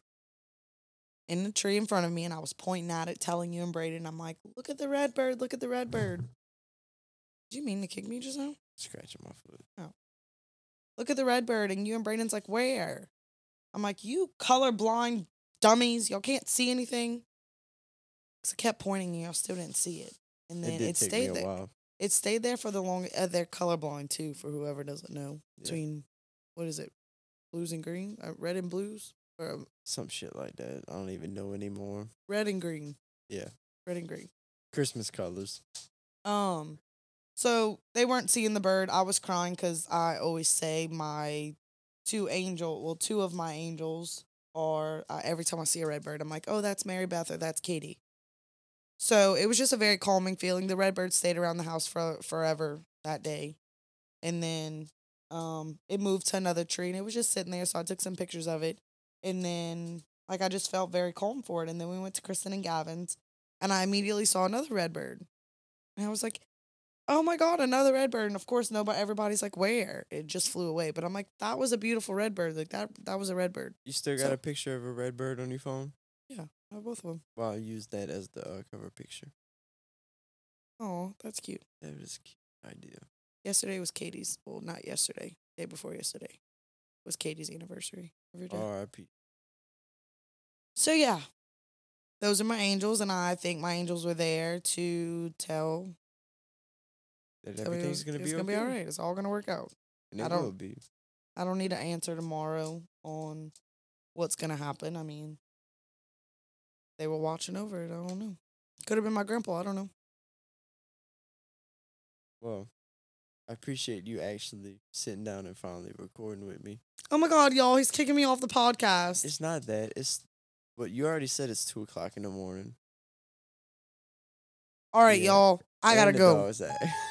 Speaker 2: in the tree in front of me and I was pointing at it, telling you and Braden, I'm like, look at the red bird, look at the red bird. Did you mean to kick me just now?
Speaker 1: Scratching my foot. Oh.
Speaker 2: Look at the red bird. And you and Braden's like, where? I'm like, you colorblind dummies. Y'all can't see anything. Because I kept pointing and y'all still didn't see it. And then
Speaker 1: It
Speaker 2: it,
Speaker 1: did take me
Speaker 2: stayed there.
Speaker 1: while.
Speaker 2: It stayed there for the long. Uh, they're colorblind too, for whoever doesn't know.
Speaker 1: Yeah.
Speaker 2: Between, what is it? Blues and green? Uh, red and blues? Or um,
Speaker 1: Some shit like that. I don't even know anymore.
Speaker 2: red and green.
Speaker 1: Yeah.
Speaker 2: Red and green.
Speaker 1: Christmas colors.
Speaker 2: Um, so they weren't seeing the bird. I was crying because I always say my two angel, well, two of my angels are uh, every time I see a red bird, I'm like, oh, that's Mary Beth or that's Katie. So it was just a very calming feeling. The red bird stayed around the house for forever that day, and then um, it moved to another tree and it was just sitting there. So I took some pictures of it, and then like I just felt very calm for it. And then we went to Kristen and Gavin's, and I immediately saw another red bird. And I was like, oh my God, another red bird. And of course, nobody, everybody's like, where? It just flew away. But I'm like, that was a beautiful red bird. Like that, that was a red bird.
Speaker 1: You still got
Speaker 2: So-
Speaker 1: a picture of a red bird on your phone? Yeah.
Speaker 2: I have both of them.
Speaker 1: Well, I'll use that as the uh, cover picture.
Speaker 2: Oh, that's cute.
Speaker 1: That was a cute idea.
Speaker 2: Yesterday was Katie's. Well, not yesterday. Day before yesterday was Katie's anniversary. Every day.
Speaker 1: R.I.P.
Speaker 2: So yeah, those are my angels, and I think my angels were there to tell
Speaker 1: That
Speaker 2: tell
Speaker 1: everything's gonna
Speaker 2: it's
Speaker 1: be
Speaker 2: gonna
Speaker 1: okay.
Speaker 2: be all right. It's all gonna work out.
Speaker 1: And
Speaker 2: I don't-
Speaker 1: will be.
Speaker 2: I don't need an answer tomorrow on what's gonna happen. I mean, they were watching over it. I don't know. Could have been my grandpa. I don't know.
Speaker 1: Well, I appreciate you actually sitting down and finally recording with me.
Speaker 2: Oh my god, y'all! He's kicking me off the podcast.
Speaker 1: It's not that. It's but you already said it's two o'clock in the morning.
Speaker 2: all right,
Speaker 1: yeah.
Speaker 2: y'all. I gotta go.